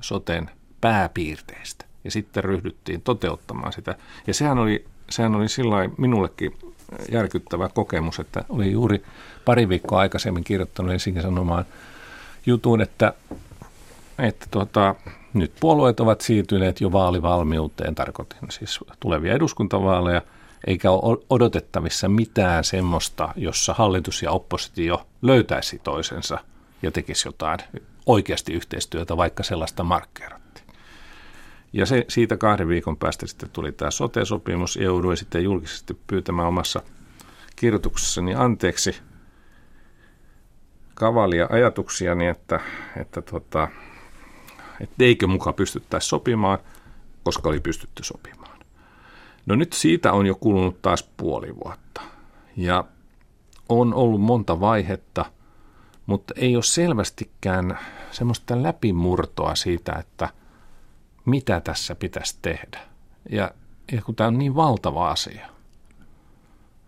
soten pääpiirteistä. Ja sitten ryhdyttiin toteuttamaan sitä. Ja sehän oli, sehän oli sillä minullekin järkyttävä kokemus, että oli juuri pari viikkoa aikaisemmin kirjoittanut Helsingin Sanomaan jutun, että, että tuota, nyt puolueet ovat siirtyneet jo vaalivalmiuteen, tarkoitin siis tulevia eduskuntavaaleja, eikä ole odotettavissa mitään semmoista, jossa hallitus ja oppositio löytäisi toisensa ja tekisi jotain oikeasti yhteistyötä, vaikka sellaista markkeerattiin. Ja se, siitä kahden viikon päästä sitten tuli tämä sote-sopimus. Jouduin sitten julkisesti pyytämään omassa kirjoituksessani anteeksi kavalia ajatuksiani, että, että, tota, että eikö muka pystyttäisi sopimaan, koska oli pystytty sopimaan. No nyt siitä on jo kulunut taas puoli vuotta. Ja on ollut monta vaihetta, mutta ei ole selvästikään semmoista läpimurtoa siitä, että mitä tässä pitäisi tehdä. Ja, ja kun tämä on niin valtava asia,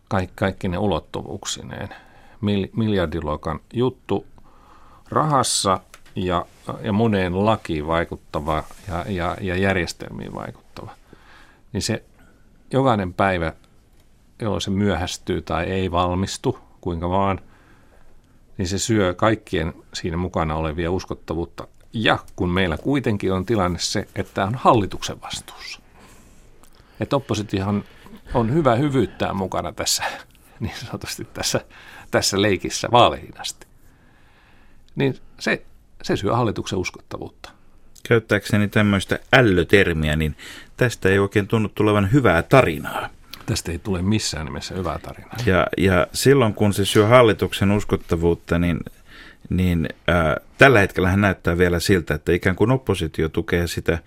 kaikki, kaikki ne ulottuvuuksineen, mil, miljardiluokan juttu rahassa ja, ja moneen lakiin vaikuttava ja, ja, ja järjestelmiin vaikuttava, niin se jokainen päivä, jolloin se myöhästyy tai ei valmistu, kuinka vaan, niin se syö kaikkien siinä mukana olevia uskottavuutta. Ja kun meillä kuitenkin on tilanne se, että on hallituksen vastuussa. Että oppositiohan on hyvä hyvyyttää mukana tässä, niin sanotusti tässä, tässä leikissä vaaleihin asti. Niin se, se syö hallituksen uskottavuutta. Käyttääkseni tämmöistä ällötermiä, niin tästä ei oikein tunnu tulevan hyvää tarinaa. Tästä ei tule missään nimessä hyvää tarinaa. Ja, ja silloin kun se syö hallituksen uskottavuutta, niin, niin ää, tällä hetkellä näyttää vielä siltä, että ikään kuin oppositio tukee sitä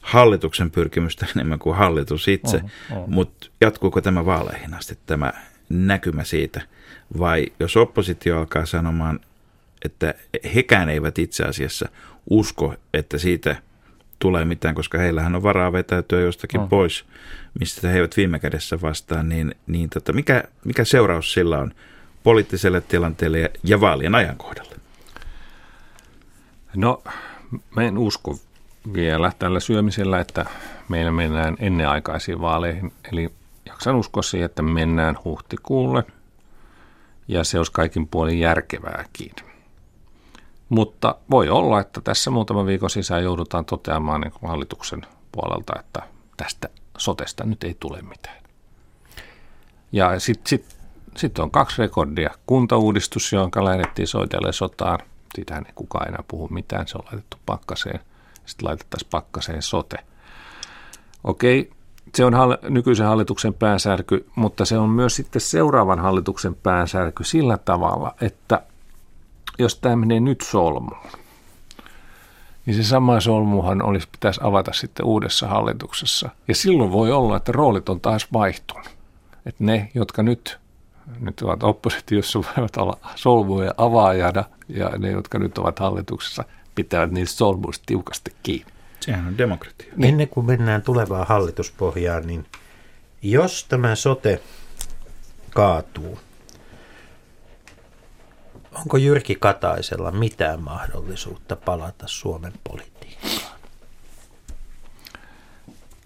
hallituksen pyrkimystä *laughs* enemmän kuin hallitus itse. Mutta jatkuuko tämä vaaleihin asti tämä näkymä siitä? Vai jos oppositio alkaa sanomaan, että hekään eivät itse asiassa usko, että siitä tulee mitään, koska heillähän on varaa vetäytyä jostakin On. pois, mistä he eivät viime kädessä vastaan, niin, niin tota, mikä, mikä seuraus sillä on poliittiselle tilanteelle ja, ja vaalien ajankohdalle? No, mä en usko vielä tällä syömisellä, että meillä mennään ennenaikaisiin vaaleihin. Eli jaksan uskoa siihen, että mennään huhtikuulle ja se olisi kaikin puolin järkevääkin. Mutta voi olla, että tässä muutaman viikon sisään joudutaan toteamaan niin kuin hallituksen puolelta, että tästä sotesta nyt ei tule mitään. Ja sitten sit, sit on kaksi rekordia. Kuntauudistus, jonka lähdettiin soitelle sotaan. Siitähän ei kukaan enää puhu mitään, se on laitettu pakkaseen. Sitten laitettaisiin pakkaseen sote. Okei, se on hall- nykyisen hallituksen päänsärky, mutta se on myös sitten seuraavan hallituksen päänsärky sillä tavalla, että jos tämä menee nyt solmuun, niin se sama solmuhan olisi pitäisi avata sitten uudessa hallituksessa. Ja silloin voi olla, että roolit on taas vaihtunut. Että ne, jotka nyt, nyt ovat oppositiossa, *laughs* voivat olla solmuja avaajana, ja ne, jotka nyt ovat hallituksessa, pitävät niistä solmuista tiukasti kiinni. Sehän on demokratia. Ennen kuin mennään tulevaan hallituspohjaan, niin jos tämä sote kaatuu, onko Jyrki Kataisella mitään mahdollisuutta palata Suomen politiikkaan?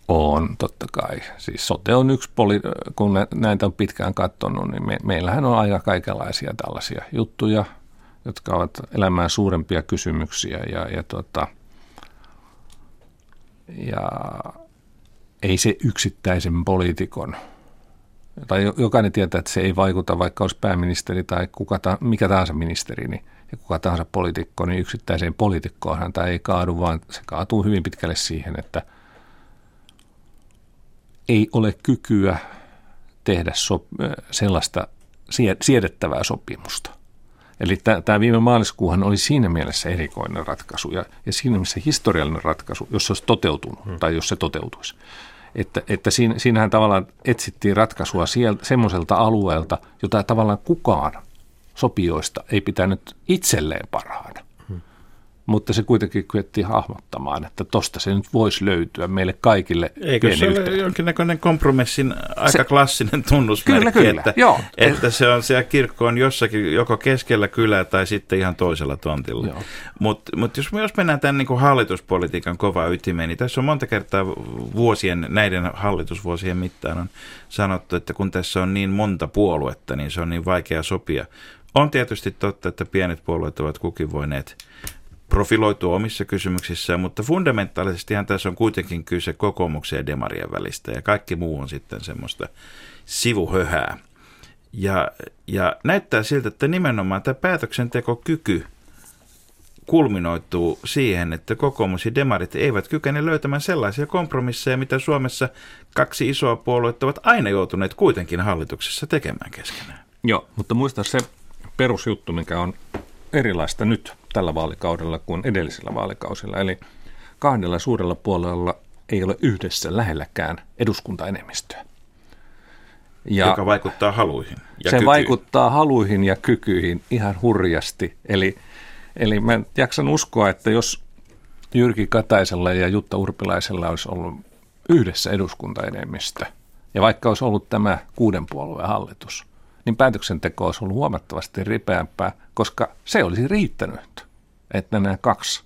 On, totta kai. Siis sote on yksi, poli- kun nä- näitä on pitkään katsonut, niin me- meillähän on aika kaikenlaisia tällaisia juttuja, jotka ovat elämään suurempia kysymyksiä ja, ja, tota, ja ei se yksittäisen poliitikon, tai jo- jokainen tietää, että se ei vaikuta, vaikka olisi pääministeri tai kuka ta- mikä tahansa ministeri, niin, ja kuka tahansa poliitikko, niin yksittäiseen poliitikkoonhan tämä ei kaadu, vaan se kaatuu hyvin pitkälle siihen, että – ei ole kykyä tehdä so, sellaista sie- siedettävää sopimusta. Eli tämä viime maaliskuuhan oli siinä mielessä erikoinen ratkaisu ja, ja siinä mielessä historiallinen ratkaisu, jos se olisi toteutunut hmm. tai jos se toteutuisi. Että, että siinä, siinähän tavallaan etsittiin ratkaisua sieltä, semmoiselta alueelta, jota tavallaan kukaan sopijoista ei pitänyt itselleen parhaana mutta se kuitenkin kyettiin hahmottamaan, että tosta se nyt voisi löytyä meille kaikille. Eikö se ole jonkinnäköinen kompromissin aika se, klassinen tunnusmerkki, kyllä, kyllä. Että, Joo. että se on siellä kirkko on jossakin joko keskellä kylää tai sitten ihan toisella tontilla. Mutta mut jos, jos mennään tämän niin hallituspolitiikan kova ytimeen, niin tässä on monta kertaa vuosien, näiden hallitusvuosien mittaan on sanottu, että kun tässä on niin monta puoluetta, niin se on niin vaikea sopia. On tietysti totta, että pienet puolueet ovat kukin voineet profiloitua omissa kysymyksissään, mutta fundamentaalisestihan tässä on kuitenkin kyse kokoomuksen ja demarien välistä ja kaikki muu on sitten semmoista sivuhöhää. Ja, ja näyttää siltä, että nimenomaan tämä päätöksentekokyky kulminoituu siihen, että kokoomus ja demarit eivät kykene löytämään sellaisia kompromisseja, mitä Suomessa kaksi isoa puoluetta ovat aina joutuneet kuitenkin hallituksessa tekemään keskenään. Joo, mutta muista se perusjuttu, mikä on erilaista nyt tällä vaalikaudella kuin edellisellä vaalikausilla. Eli kahdella suurella puolella ei ole yhdessä lähelläkään eduskuntaenemmistöä. Ja joka vaikuttaa haluihin ja Se kykyihin. vaikuttaa haluihin ja kykyihin ihan hurjasti. Eli, eli mä jaksan uskoa, että jos Jyrki Kataisella ja Jutta Urpilaisella olisi ollut yhdessä eduskuntaenemmistö, ja vaikka olisi ollut tämä kuuden puolueen hallitus, niin päätöksenteko olisi ollut huomattavasti ripeämpää, koska se olisi riittänyt, että nämä kaksi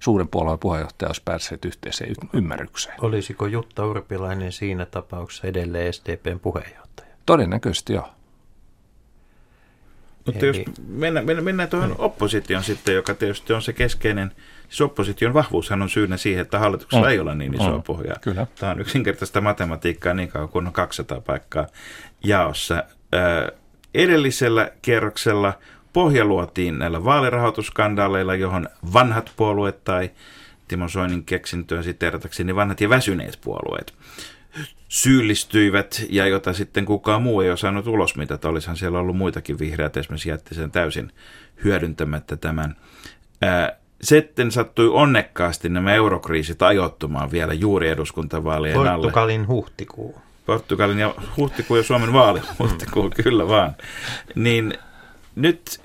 suuren puolueen puheenjohtaja olisi päässeet yhteiseen ymmärrykseen. Olisiko Jutta Urpilainen siinä tapauksessa edelleen SDPn puheenjohtaja? Todennäköisesti joo. Mutta Eli... jos mennään, mennään, mennään tuohon mm. opposition sitten, joka tietysti on se keskeinen, siis opposition vahvuushan on syynä siihen, että hallituksella mm. ei ole niin isoa mm. pohjaa. Kyllä. Tämä on yksinkertaista matematiikkaa niin kauan kuin on 200 paikkaa jaossa edellisellä kierroksella pohja luotiin näillä vaalirahoitusskandaaleilla, johon vanhat puolueet tai Timo Soinin keksintöä siteeratakseni niin vanhat ja väsyneet puolueet syyllistyivät ja jota sitten kukaan muu ei osannut ulos, mitä olisihan siellä ollut muitakin vihreät, esimerkiksi jätti sen täysin hyödyntämättä tämän. sitten sattui onnekkaasti nämä eurokriisit ajoittumaan vielä juuri eduskuntavaalien Portugalin alle. Portugalin huhtikuu. Portugalin ja huhtikuu ja Suomen vaali huhtikuu, kyllä vaan. Niin nyt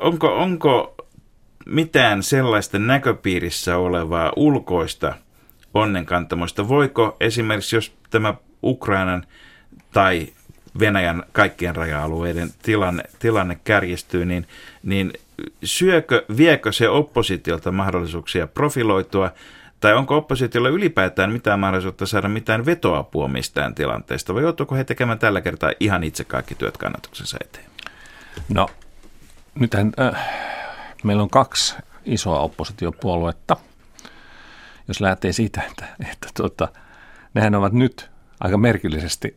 onko, onko mitään sellaista näköpiirissä olevaa ulkoista onnenkantamoista? Voiko esimerkiksi, jos tämä Ukrainan tai Venäjän kaikkien raja-alueiden tilanne, tilanne kärjistyy, niin, niin syökö, viekö se oppositiolta mahdollisuuksia profiloitua tai onko oppositiolla ylipäätään mitään mahdollisuutta saada mitään vetoapua mistään tilanteesta, vai joutuuko he tekemään tällä kertaa ihan itse kaikki työt kannatuksensa eteen? No, nythän äh, meillä on kaksi isoa oppositiopuoluetta, jos lähtee siitä, että, että tuota, nehän ovat nyt aika merkillisesti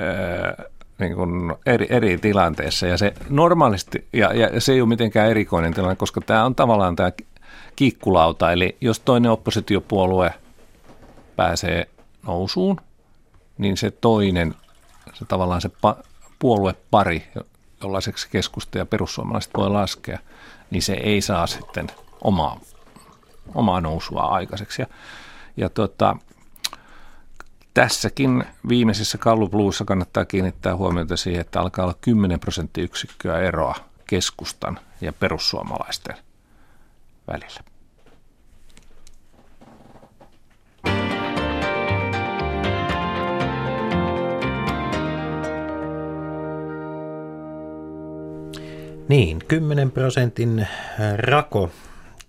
äh, niin kuin eri, eri tilanteessa. Ja se normaalisti, ja, ja se ei ole mitenkään erikoinen tilanne, koska tämä on tavallaan tämä kiikkulauta. Eli jos toinen oppositiopuolue pääsee nousuun, niin se toinen, se tavallaan se pa, puoluepari, jollaiseksi keskusta ja perussuomalaiset voi laskea, niin se ei saa sitten omaa, omaa nousua aikaiseksi. Ja, ja tota, tässäkin viimeisessä Gallupluussa kannattaa kiinnittää huomiota siihen, että alkaa olla 10 prosenttiyksikköä eroa keskustan ja perussuomalaisten välillä. Niin, 10 prosentin rako,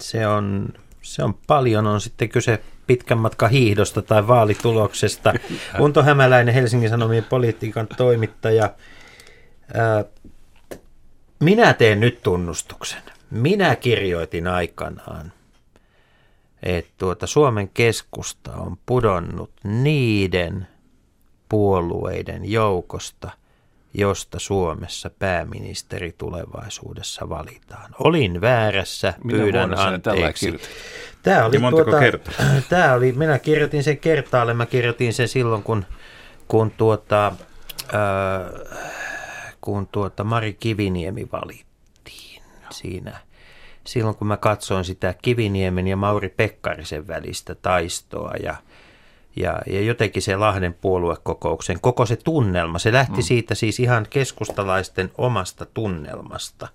se on, se on paljon, on sitten kyse pitkän matkan hiihdosta tai vaalituloksesta. Unto Hämäläinen, Helsingin Sanomien politiikan toimittaja. Minä teen nyt tunnustuksen. Minä kirjoitin aikanaan, että tuota Suomen keskusta on pudonnut niiden puolueiden joukosta – josta Suomessa pääministeri tulevaisuudessa valitaan. Olin väärässä, Minä pyydän anteeksi. Tämä oli, tuota, *clears throat* tämä oli, minä kirjoitin sen kertaalle, mä kirjoitin sen silloin, kun, kun, tuota, äh, kun tuota Mari Kiviniemi valittiin siinä. Silloin kun mä katsoin sitä Kiviniemen ja Mauri Pekkarisen välistä taistoa ja – ja, ja jotenkin se Lahden puoluekokouksen, koko se tunnelma, se lähti mm. siitä siis ihan keskustalaisten omasta tunnelmasta.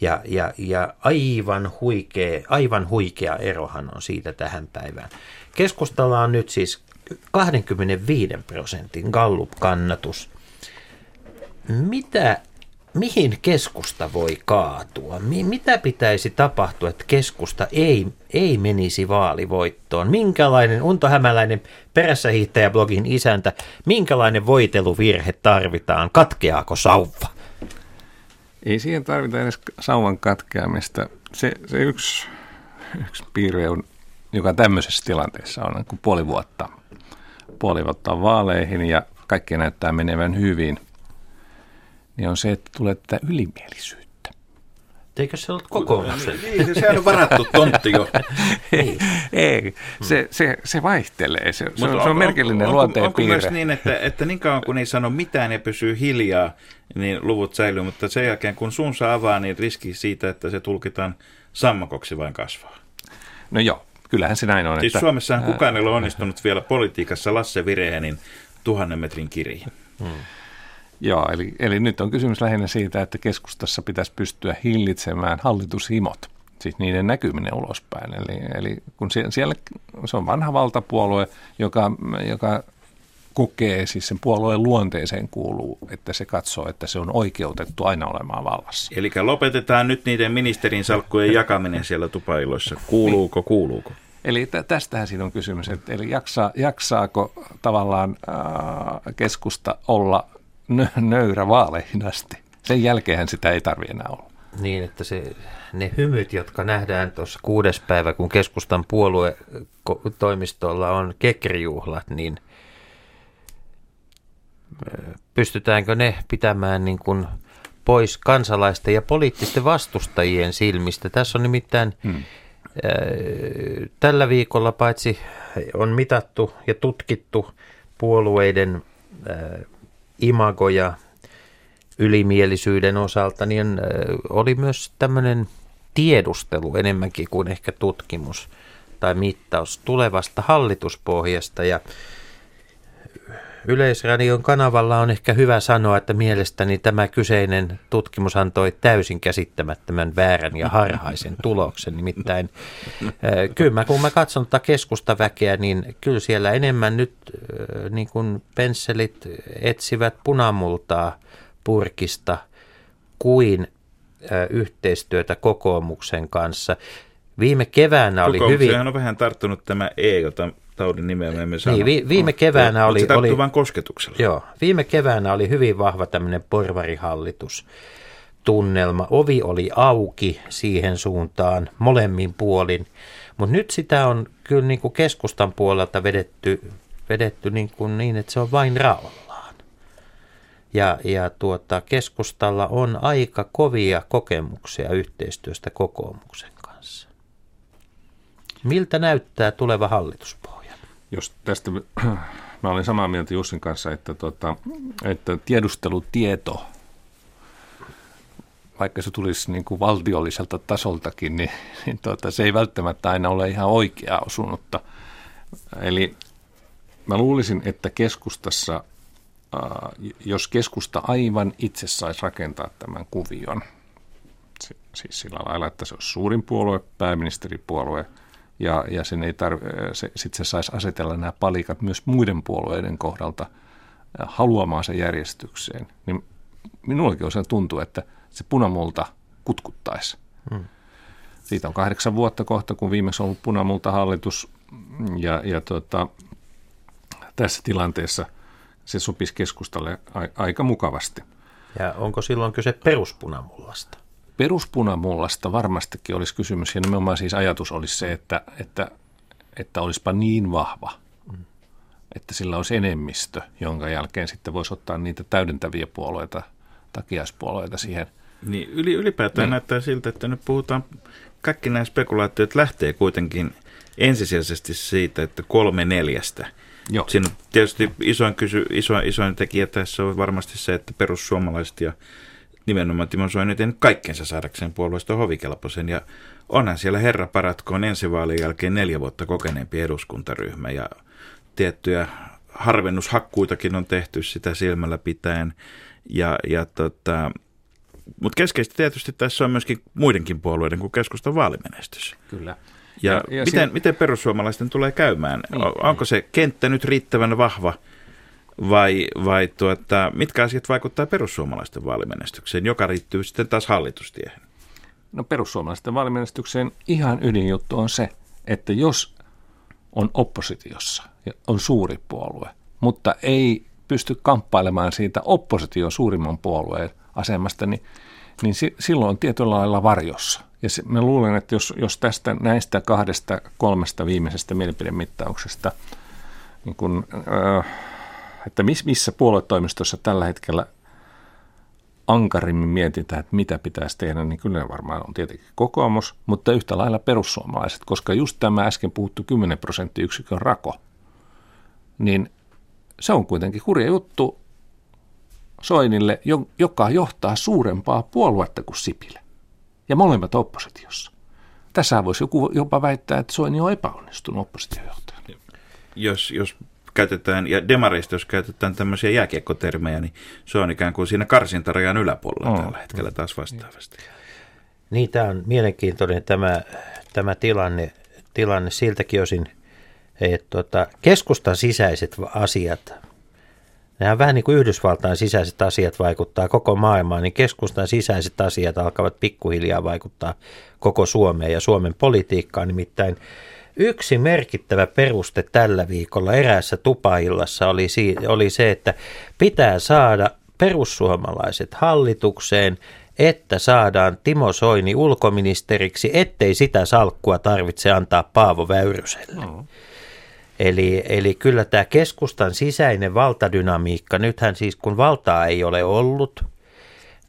Ja, ja, ja aivan, huikea, aivan huikea erohan on siitä tähän päivään. Keskustalla on nyt siis 25 prosentin Gallup-kannatus. Mitä mihin keskusta voi kaatua? Mitä pitäisi tapahtua, että keskusta ei, ei menisi vaalivoittoon? Minkälainen, Unto Hämäläinen perässähiihtäjäblogin isäntä, minkälainen voiteluvirhe tarvitaan? Katkeaako sauva? Ei siihen tarvita edes sauvan katkeamista. Se, se yksi, yksi piirre, on, joka tämmöisessä tilanteessa on, kun puoli vuotta, puoli vuotta on vaaleihin ja kaikki näyttää menevän hyvin – niin on se, että tulee tätä ylimielisyyttä. Eikö se ollut kokoomuksen? Niin, sehän on varattu tontti jo. *laughs* ei, ei se, se, se vaihtelee. Se, se, on, se on merkillinen on, luonteen onko, onko myös niin, että, että niin kauan kun ei sano mitään ja pysyy hiljaa, niin luvut säilyy, mutta sen jälkeen kun suunsa avaa, niin riski siitä, että se tulkitaan sammakoksi vain kasvaa. No joo, kyllähän se näin on. Siis että, Suomessahan kukaan ei ole onnistunut vielä politiikassa Lasse Virehenin tuhannen metrin kirjiin. Hmm. Joo, eli, eli nyt on kysymys lähinnä siitä, että keskustassa pitäisi pystyä hillitsemään hallitushimot, siis niiden näkyminen ulospäin. Eli, eli kun siellä, siellä se on vanha valtapuolue, joka, joka kokee, siis sen puolueen luonteeseen kuuluu, että se katsoo, että se on oikeutettu aina olemaan vallassa. Eli lopetetaan nyt niiden ministerin salkkujen jakaminen siellä tupailoissa. Kuuluuko, kuuluuko? Eli tästähän siinä on kysymys, että eli jaksaa, jaksaako tavallaan ää, keskusta olla nöyrä vaaleihin asti. Sen jälkeen sitä ei tarvitse enää olla. Niin, että se, ne hymyt, jotka nähdään tuossa kuudes päivä, kun keskustan puoluetoimistolla on kekrijuhlat, niin pystytäänkö ne pitämään niin kuin pois kansalaisten ja poliittisten vastustajien silmistä? Tässä on nimittäin hmm. tällä viikolla paitsi on mitattu ja tutkittu puolueiden imagoja ylimielisyyden osalta, niin oli myös tämmöinen tiedustelu enemmänkin kuin ehkä tutkimus tai mittaus tulevasta hallituspohjasta. Ja Yleisradion kanavalla on ehkä hyvä sanoa, että mielestäni tämä kyseinen tutkimus antoi täysin käsittämättömän väärän ja harhaisen tuloksen. Nimittäin kyllä mä, kun mä katson tätä keskustaväkeä, niin kyllä siellä enemmän nyt niin kuin pensselit etsivät punamultaa purkista kuin yhteistyötä kokoomuksen kanssa. Viime keväänä oli hyvin... on vähän tarttunut tämä E, jota taudin nimeä me emme niin, sano. Niin, vi, viime keväänä oli... Se oli vain kosketuksella. Joo, viime keväänä oli hyvin vahva tämmöinen porvarihallitus tunnelma. Ovi oli auki siihen suuntaan molemmin puolin, mutta nyt sitä on kyllä niin kuin keskustan puolelta vedetty, vedetty niin, kuin niin, että se on vain raollaan. Ja, ja tuota, keskustalla on aika kovia kokemuksia yhteistyöstä kokoomuksen kanssa. Miltä näyttää tuleva hallituspohja? Jos tästä *clears throat* mä olen samaa mieltä Jussin kanssa, että, tota, että tiedustelutieto, vaikka se tulisi niin kuin valtiolliselta tasoltakin, niin, niin tota, se ei välttämättä aina ole ihan oikea osunutta. Eli mä luulisin, että keskustassa, jos keskusta aivan itse saisi rakentaa tämän kuvion, siis sillä lailla, että se olisi suurin puolue, pääministeripuolue, ja, ja sen ei tarv- se, sit se saisi asetella nämä palikat myös muiden puolueiden kohdalta haluamaansa järjestykseen, niin minullekin on tuntuu, että se punamulta kutkuttaisi. Hmm. Siitä on kahdeksan vuotta kohta, kun viimeksi on ollut punamulta hallitus, ja, ja tota, tässä tilanteessa se sopisi keskustalle a- aika mukavasti. Ja onko silloin kyse peruspunamullasta? Peruspunamullasta varmastikin olisi kysymys, ja nimenomaan siis ajatus olisi se, että, että, että olisipa niin vahva, mm. että sillä olisi enemmistö, jonka jälkeen sitten voisi ottaa niitä täydentäviä puolueita, takiaispuolueita siihen. Niin, yli, ylipäätään niin. näyttää siltä, että nyt puhutaan, kaikki nämä spekulaatiot lähtee kuitenkin ensisijaisesti siitä, että kolme neljästä – Joo. Siinä tietysti isoin, kysy, iso, isoin tekijä tässä on varmasti se, että perussuomalaiset ja nimenomaan Timo Soini tehnyt kaikkensa saadakseen puolueesta hovikelpoisen. Ja onhan siellä herra paratkoon ensi vaalien jälkeen neljä vuotta kokeneempi eduskuntaryhmä ja tiettyjä harvennushakkuitakin on tehty sitä silmällä pitäen. Ja, ja tota, mutta keskeistä tietysti tässä on myöskin muidenkin puolueiden kuin keskustan vaalimenestys. Kyllä. Ja, ja, ja miten, siinä... miten perussuomalaisten tulee käymään? Niin, Onko se kenttä nyt riittävän vahva vai, vai tuota, mitkä asiat vaikuttaa perussuomalaisten vaalimenestykseen, joka liittyy sitten taas hallitustiehen? No perussuomalaisten vaalimenestykseen ihan ydinjuttu on se, että jos on oppositiossa ja on suuri puolue, mutta ei pysty kamppailemaan siitä opposition suurimman puolueen asemasta, niin, niin silloin on tietyllä lailla varjossa. Ja se, mä luulen, että jos, jos tästä näistä kahdesta kolmesta viimeisestä mielipidemittauksesta, niin kun, äh, että miss, missä puoluetoimistossa tällä hetkellä ankarimmin mietitään, että mitä pitäisi tehdä, niin kyllä varmaan on tietenkin kokoomus, mutta yhtä lailla perussuomalaiset, koska just tämä äsken puhuttu 10 prosenttiyksikön rako, niin se on kuitenkin hurja juttu Soinille, joka johtaa suurempaa puoluetta kuin Sipilä ja molemmat oppositiossa. Tässä voisi joku jopa väittää, että Soini on epäonnistunut oppositiojohtajana. Jos, jos käytetään, ja demareista jos käytetään tämmöisiä jääkiekkotermejä, niin se on ikään kuin siinä karsintarajan yläpuolella oh. tällä hetkellä taas vastaavasti. Niin, tämä on mielenkiintoinen tämä, tämä tilanne, tilanne siltäkin osin, että tota, keskustan sisäiset asiat Nämä vähän niin kuin Yhdysvaltain sisäiset asiat vaikuttaa koko maailmaan, niin keskustan sisäiset asiat alkavat pikkuhiljaa vaikuttaa koko Suomeen ja Suomen politiikkaan. Nimittäin yksi merkittävä peruste tällä viikolla eräässä tupaillassa oli, oli se, että pitää saada perussuomalaiset hallitukseen, että saadaan Timo Soini ulkoministeriksi, ettei sitä salkkua tarvitse antaa Paavo Väyryselle. Mm. Eli, eli kyllä tämä keskustan sisäinen valtadynamiikka, nythän siis kun valtaa ei ole ollut,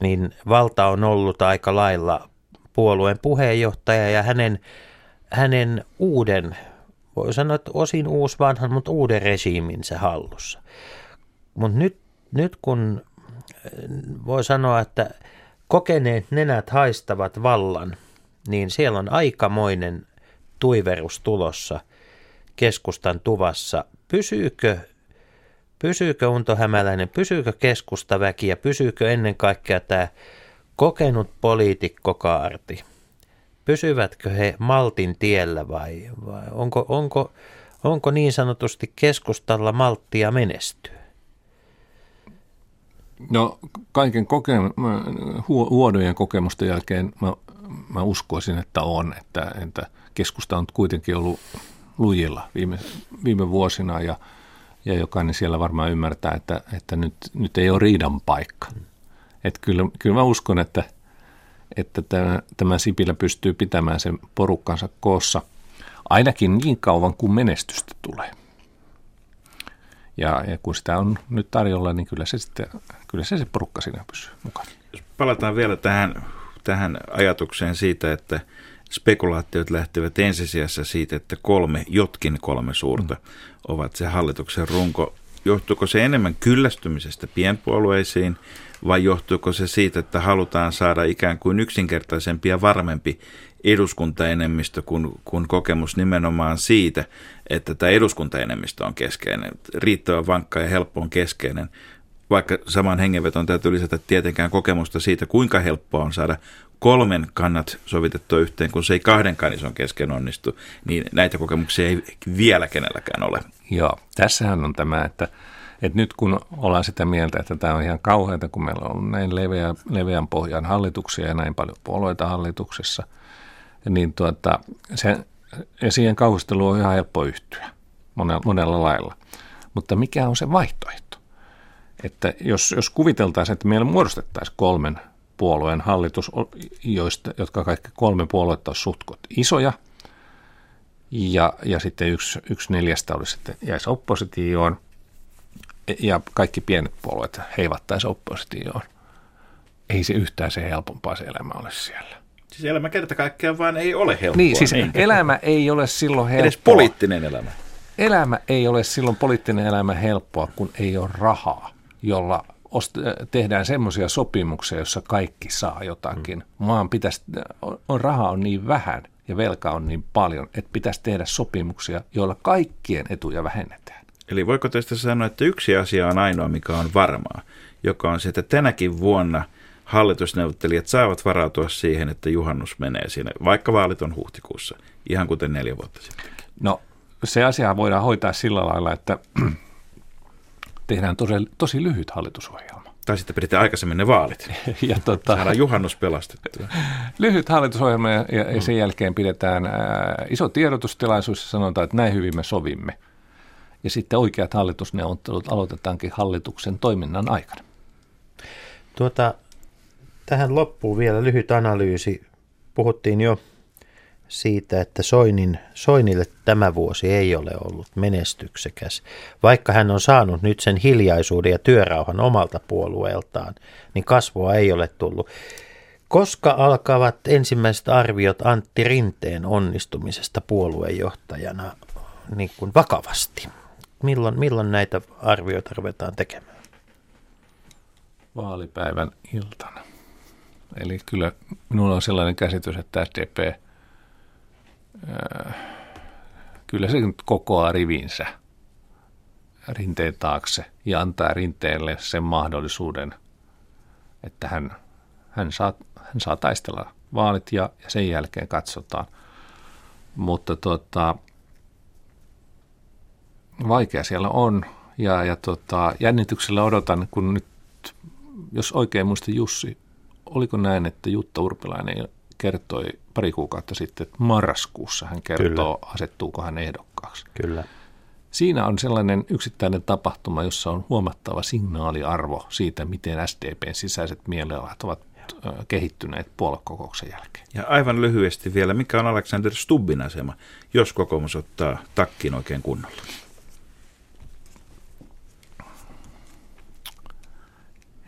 niin valta on ollut aika lailla puolueen puheenjohtaja ja hänen, hänen uuden, voi sanoa, että osin uusi vanhan, mutta uuden regiiminsä hallussa. Mutta nyt, nyt kun voi sanoa, että kokeneet nenät haistavat vallan, niin siellä on aikamoinen tuiverus tulossa – keskustan tuvassa. Pysyykö, pysyykö Unto Hämäläinen, pysyykö keskustaväki ja pysyykö ennen kaikkea tämä kokenut poliitikko Kaarti? Pysyvätkö he Maltin tiellä vai, vai onko, onko, onko niin sanotusti keskustalla malttia menestyä? No kaiken koke- huonojen kokemusten jälkeen mä, mä uskoisin, että on, että, että keskusta on kuitenkin ollut lujilla viime, viime vuosina ja, ja jokainen siellä varmaan ymmärtää, että, että nyt, nyt ei ole riidan paikka. Että kyllä, kyllä mä uskon, että, että tämä, tämä Sipilä pystyy pitämään sen porukkansa koossa ainakin niin kauan kuin menestystä tulee. Ja, ja kun sitä on nyt tarjolla, niin kyllä se sitten, kyllä se, se porukka siinä pysyy mukana. Jos palataan vielä tähän, tähän ajatukseen siitä, että spekulaatiot lähtevät ensisijassa siitä, että kolme, jotkin kolme suurta mm. ovat se hallituksen runko. Johtuuko se enemmän kyllästymisestä pienpuolueisiin vai johtuuko se siitä, että halutaan saada ikään kuin yksinkertaisempi ja varmempi eduskuntaenemmistö, kun, kun kokemus nimenomaan siitä, että tämä eduskuntaenemmistö on keskeinen, riittävän vankka ja helppo on keskeinen, vaikka saman hengenveton täytyy lisätä tietenkään kokemusta siitä, kuinka helppoa on saada kolmen kannat sovitettua yhteen, kun se ei kahdenkaan ison kesken onnistu, niin näitä kokemuksia ei vielä kenelläkään ole. Joo, tässähän on tämä, että, että nyt kun ollaan sitä mieltä, että tämä on ihan kauheata, kun meillä on näin leveä, leveän pohjan hallituksia ja näin paljon puolueita hallituksessa, niin tuota, se, siihen kauhisteluun on ihan helppo yhtyä monella, monella lailla. Mutta mikä on se vaihtoehto? Että jos, jos kuviteltaisiin, että meillä muodostettaisiin kolmen puolueen hallitus, joista, jotka kaikki kolme puoluetta on suhtkot isoja, ja, ja sitten yksi, yksi neljästä olisi sitten jäisi oppositioon, ja kaikki pienet puolueet heivattaisi oppositioon. Ei se yhtään se helpompaa se elämä ole siellä. Siis elämä kerta kaikkiaan vaan ei ole helppoa. Niin, siis elämä ei ole silloin helppoa. Edes poliittinen elämä. Elämä ei ole silloin poliittinen elämä helppoa, kun ei ole rahaa, jolla ost- tehdään semmoisia sopimuksia, joissa kaikki saa jotakin. Mm. Maan pitäisi, on, rahaa on niin vähän ja velka on niin paljon, että pitäisi tehdä sopimuksia, joilla kaikkien etuja vähennetään. Eli voiko tästä sanoa, että yksi asia on ainoa, mikä on varmaa, joka on se, että tänäkin vuonna hallitusneuvottelijat saavat varautua siihen, että juhannus menee sinne, vaikka vaalit on huhtikuussa, ihan kuten neljä vuotta sitten. No se asia voidaan hoitaa sillä lailla, että tehdään tosi, tosi lyhyt hallitusohjelma. Tai sitten pidetään aikaisemmin ne vaalit. *laughs* ja tota, Saadaan juhannus pelastettua. *laughs* lyhyt hallitusohjelma ja, ja sen jälkeen pidetään ää, iso tiedotustilaisuus ja sanotaan, että näin hyvin me sovimme. Ja sitten oikeat hallitusneuvottelut aloitetaankin hallituksen toiminnan aikana. Tuota, tähän loppuu vielä lyhyt analyysi. Puhuttiin jo siitä, että Soinin, Soinille tämä vuosi ei ole ollut menestyksekäs. Vaikka hän on saanut nyt sen hiljaisuuden ja työrauhan omalta puolueeltaan, niin kasvua ei ole tullut. Koska alkavat ensimmäiset arviot Antti Rinteen onnistumisesta puoluejohtajana niin kuin vakavasti? Milloin, milloin näitä arvioita ruvetaan tekemään? Vaalipäivän iltana. Eli kyllä minulla on sellainen käsitys, että SDP – kyllä se nyt kokoaa rivinsä rinteen taakse ja antaa rinteelle sen mahdollisuuden, että hän, hän, saa, hän saa taistella vaalit ja, ja sen jälkeen katsotaan. Mutta tota, vaikea siellä on ja, ja tota, jännityksellä odotan, kun nyt, jos oikein muista Jussi, oliko näin, että Jutta Urpilainen kertoi pari kuukautta sitten, että marraskuussa hän kertoo, Kyllä. asettuuko hän ehdokkaaksi. Kyllä. Siinä on sellainen yksittäinen tapahtuma, jossa on huomattava signaaliarvo siitä, miten SDPn sisäiset mielialat ovat kehittyneet puoluekokouksen jälkeen. Ja aivan lyhyesti vielä, mikä on Alexander Stubbin asema, jos kokoomus ottaa takkin oikein kunnolla?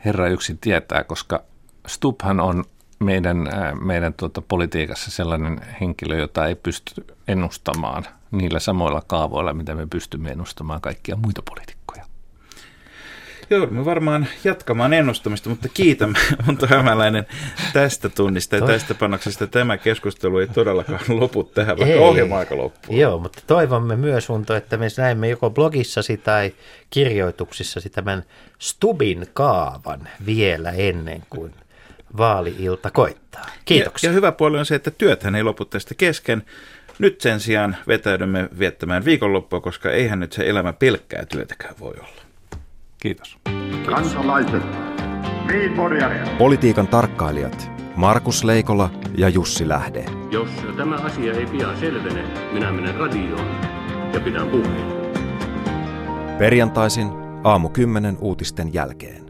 Herra yksin tietää, koska Stubbhan on meidän, äh, meidän tuota politiikassa sellainen henkilö, jota ei pysty ennustamaan niillä samoilla kaavoilla, mitä me pystymme ennustamaan kaikkia muita poliitikkoja. Joudumme varmaan jatkamaan ennustamista, mutta kiitämme Monta *laughs* Hämäläinen tästä tunnista ja tästä panoksesta. Tämä keskustelu ei todellakaan *laughs* lopu tähän, vaikka ei. ohjelma aika loppuu. Joo, mutta toivomme myös, Unto, että me näemme joko blogissasi tai kirjoituksissasi tämän Stubin kaavan vielä ennen kuin vaali-ilta koittaa. Kiitoksia. Ja, ja hyvä puoli on se, että työthän ei lopu tästä kesken. Nyt sen sijaan vetäydymme viettämään viikonloppua, koska eihän nyt se elämä pelkkää työtäkään voi olla. Kiitos. Kansalaiset, niin Politiikan tarkkailijat Markus Leikola ja Jussi Lähde. Jos tämä asia ei pian selvene, minä menen radioon ja pidän puheen. Perjantaisin aamu 10 uutisten jälkeen.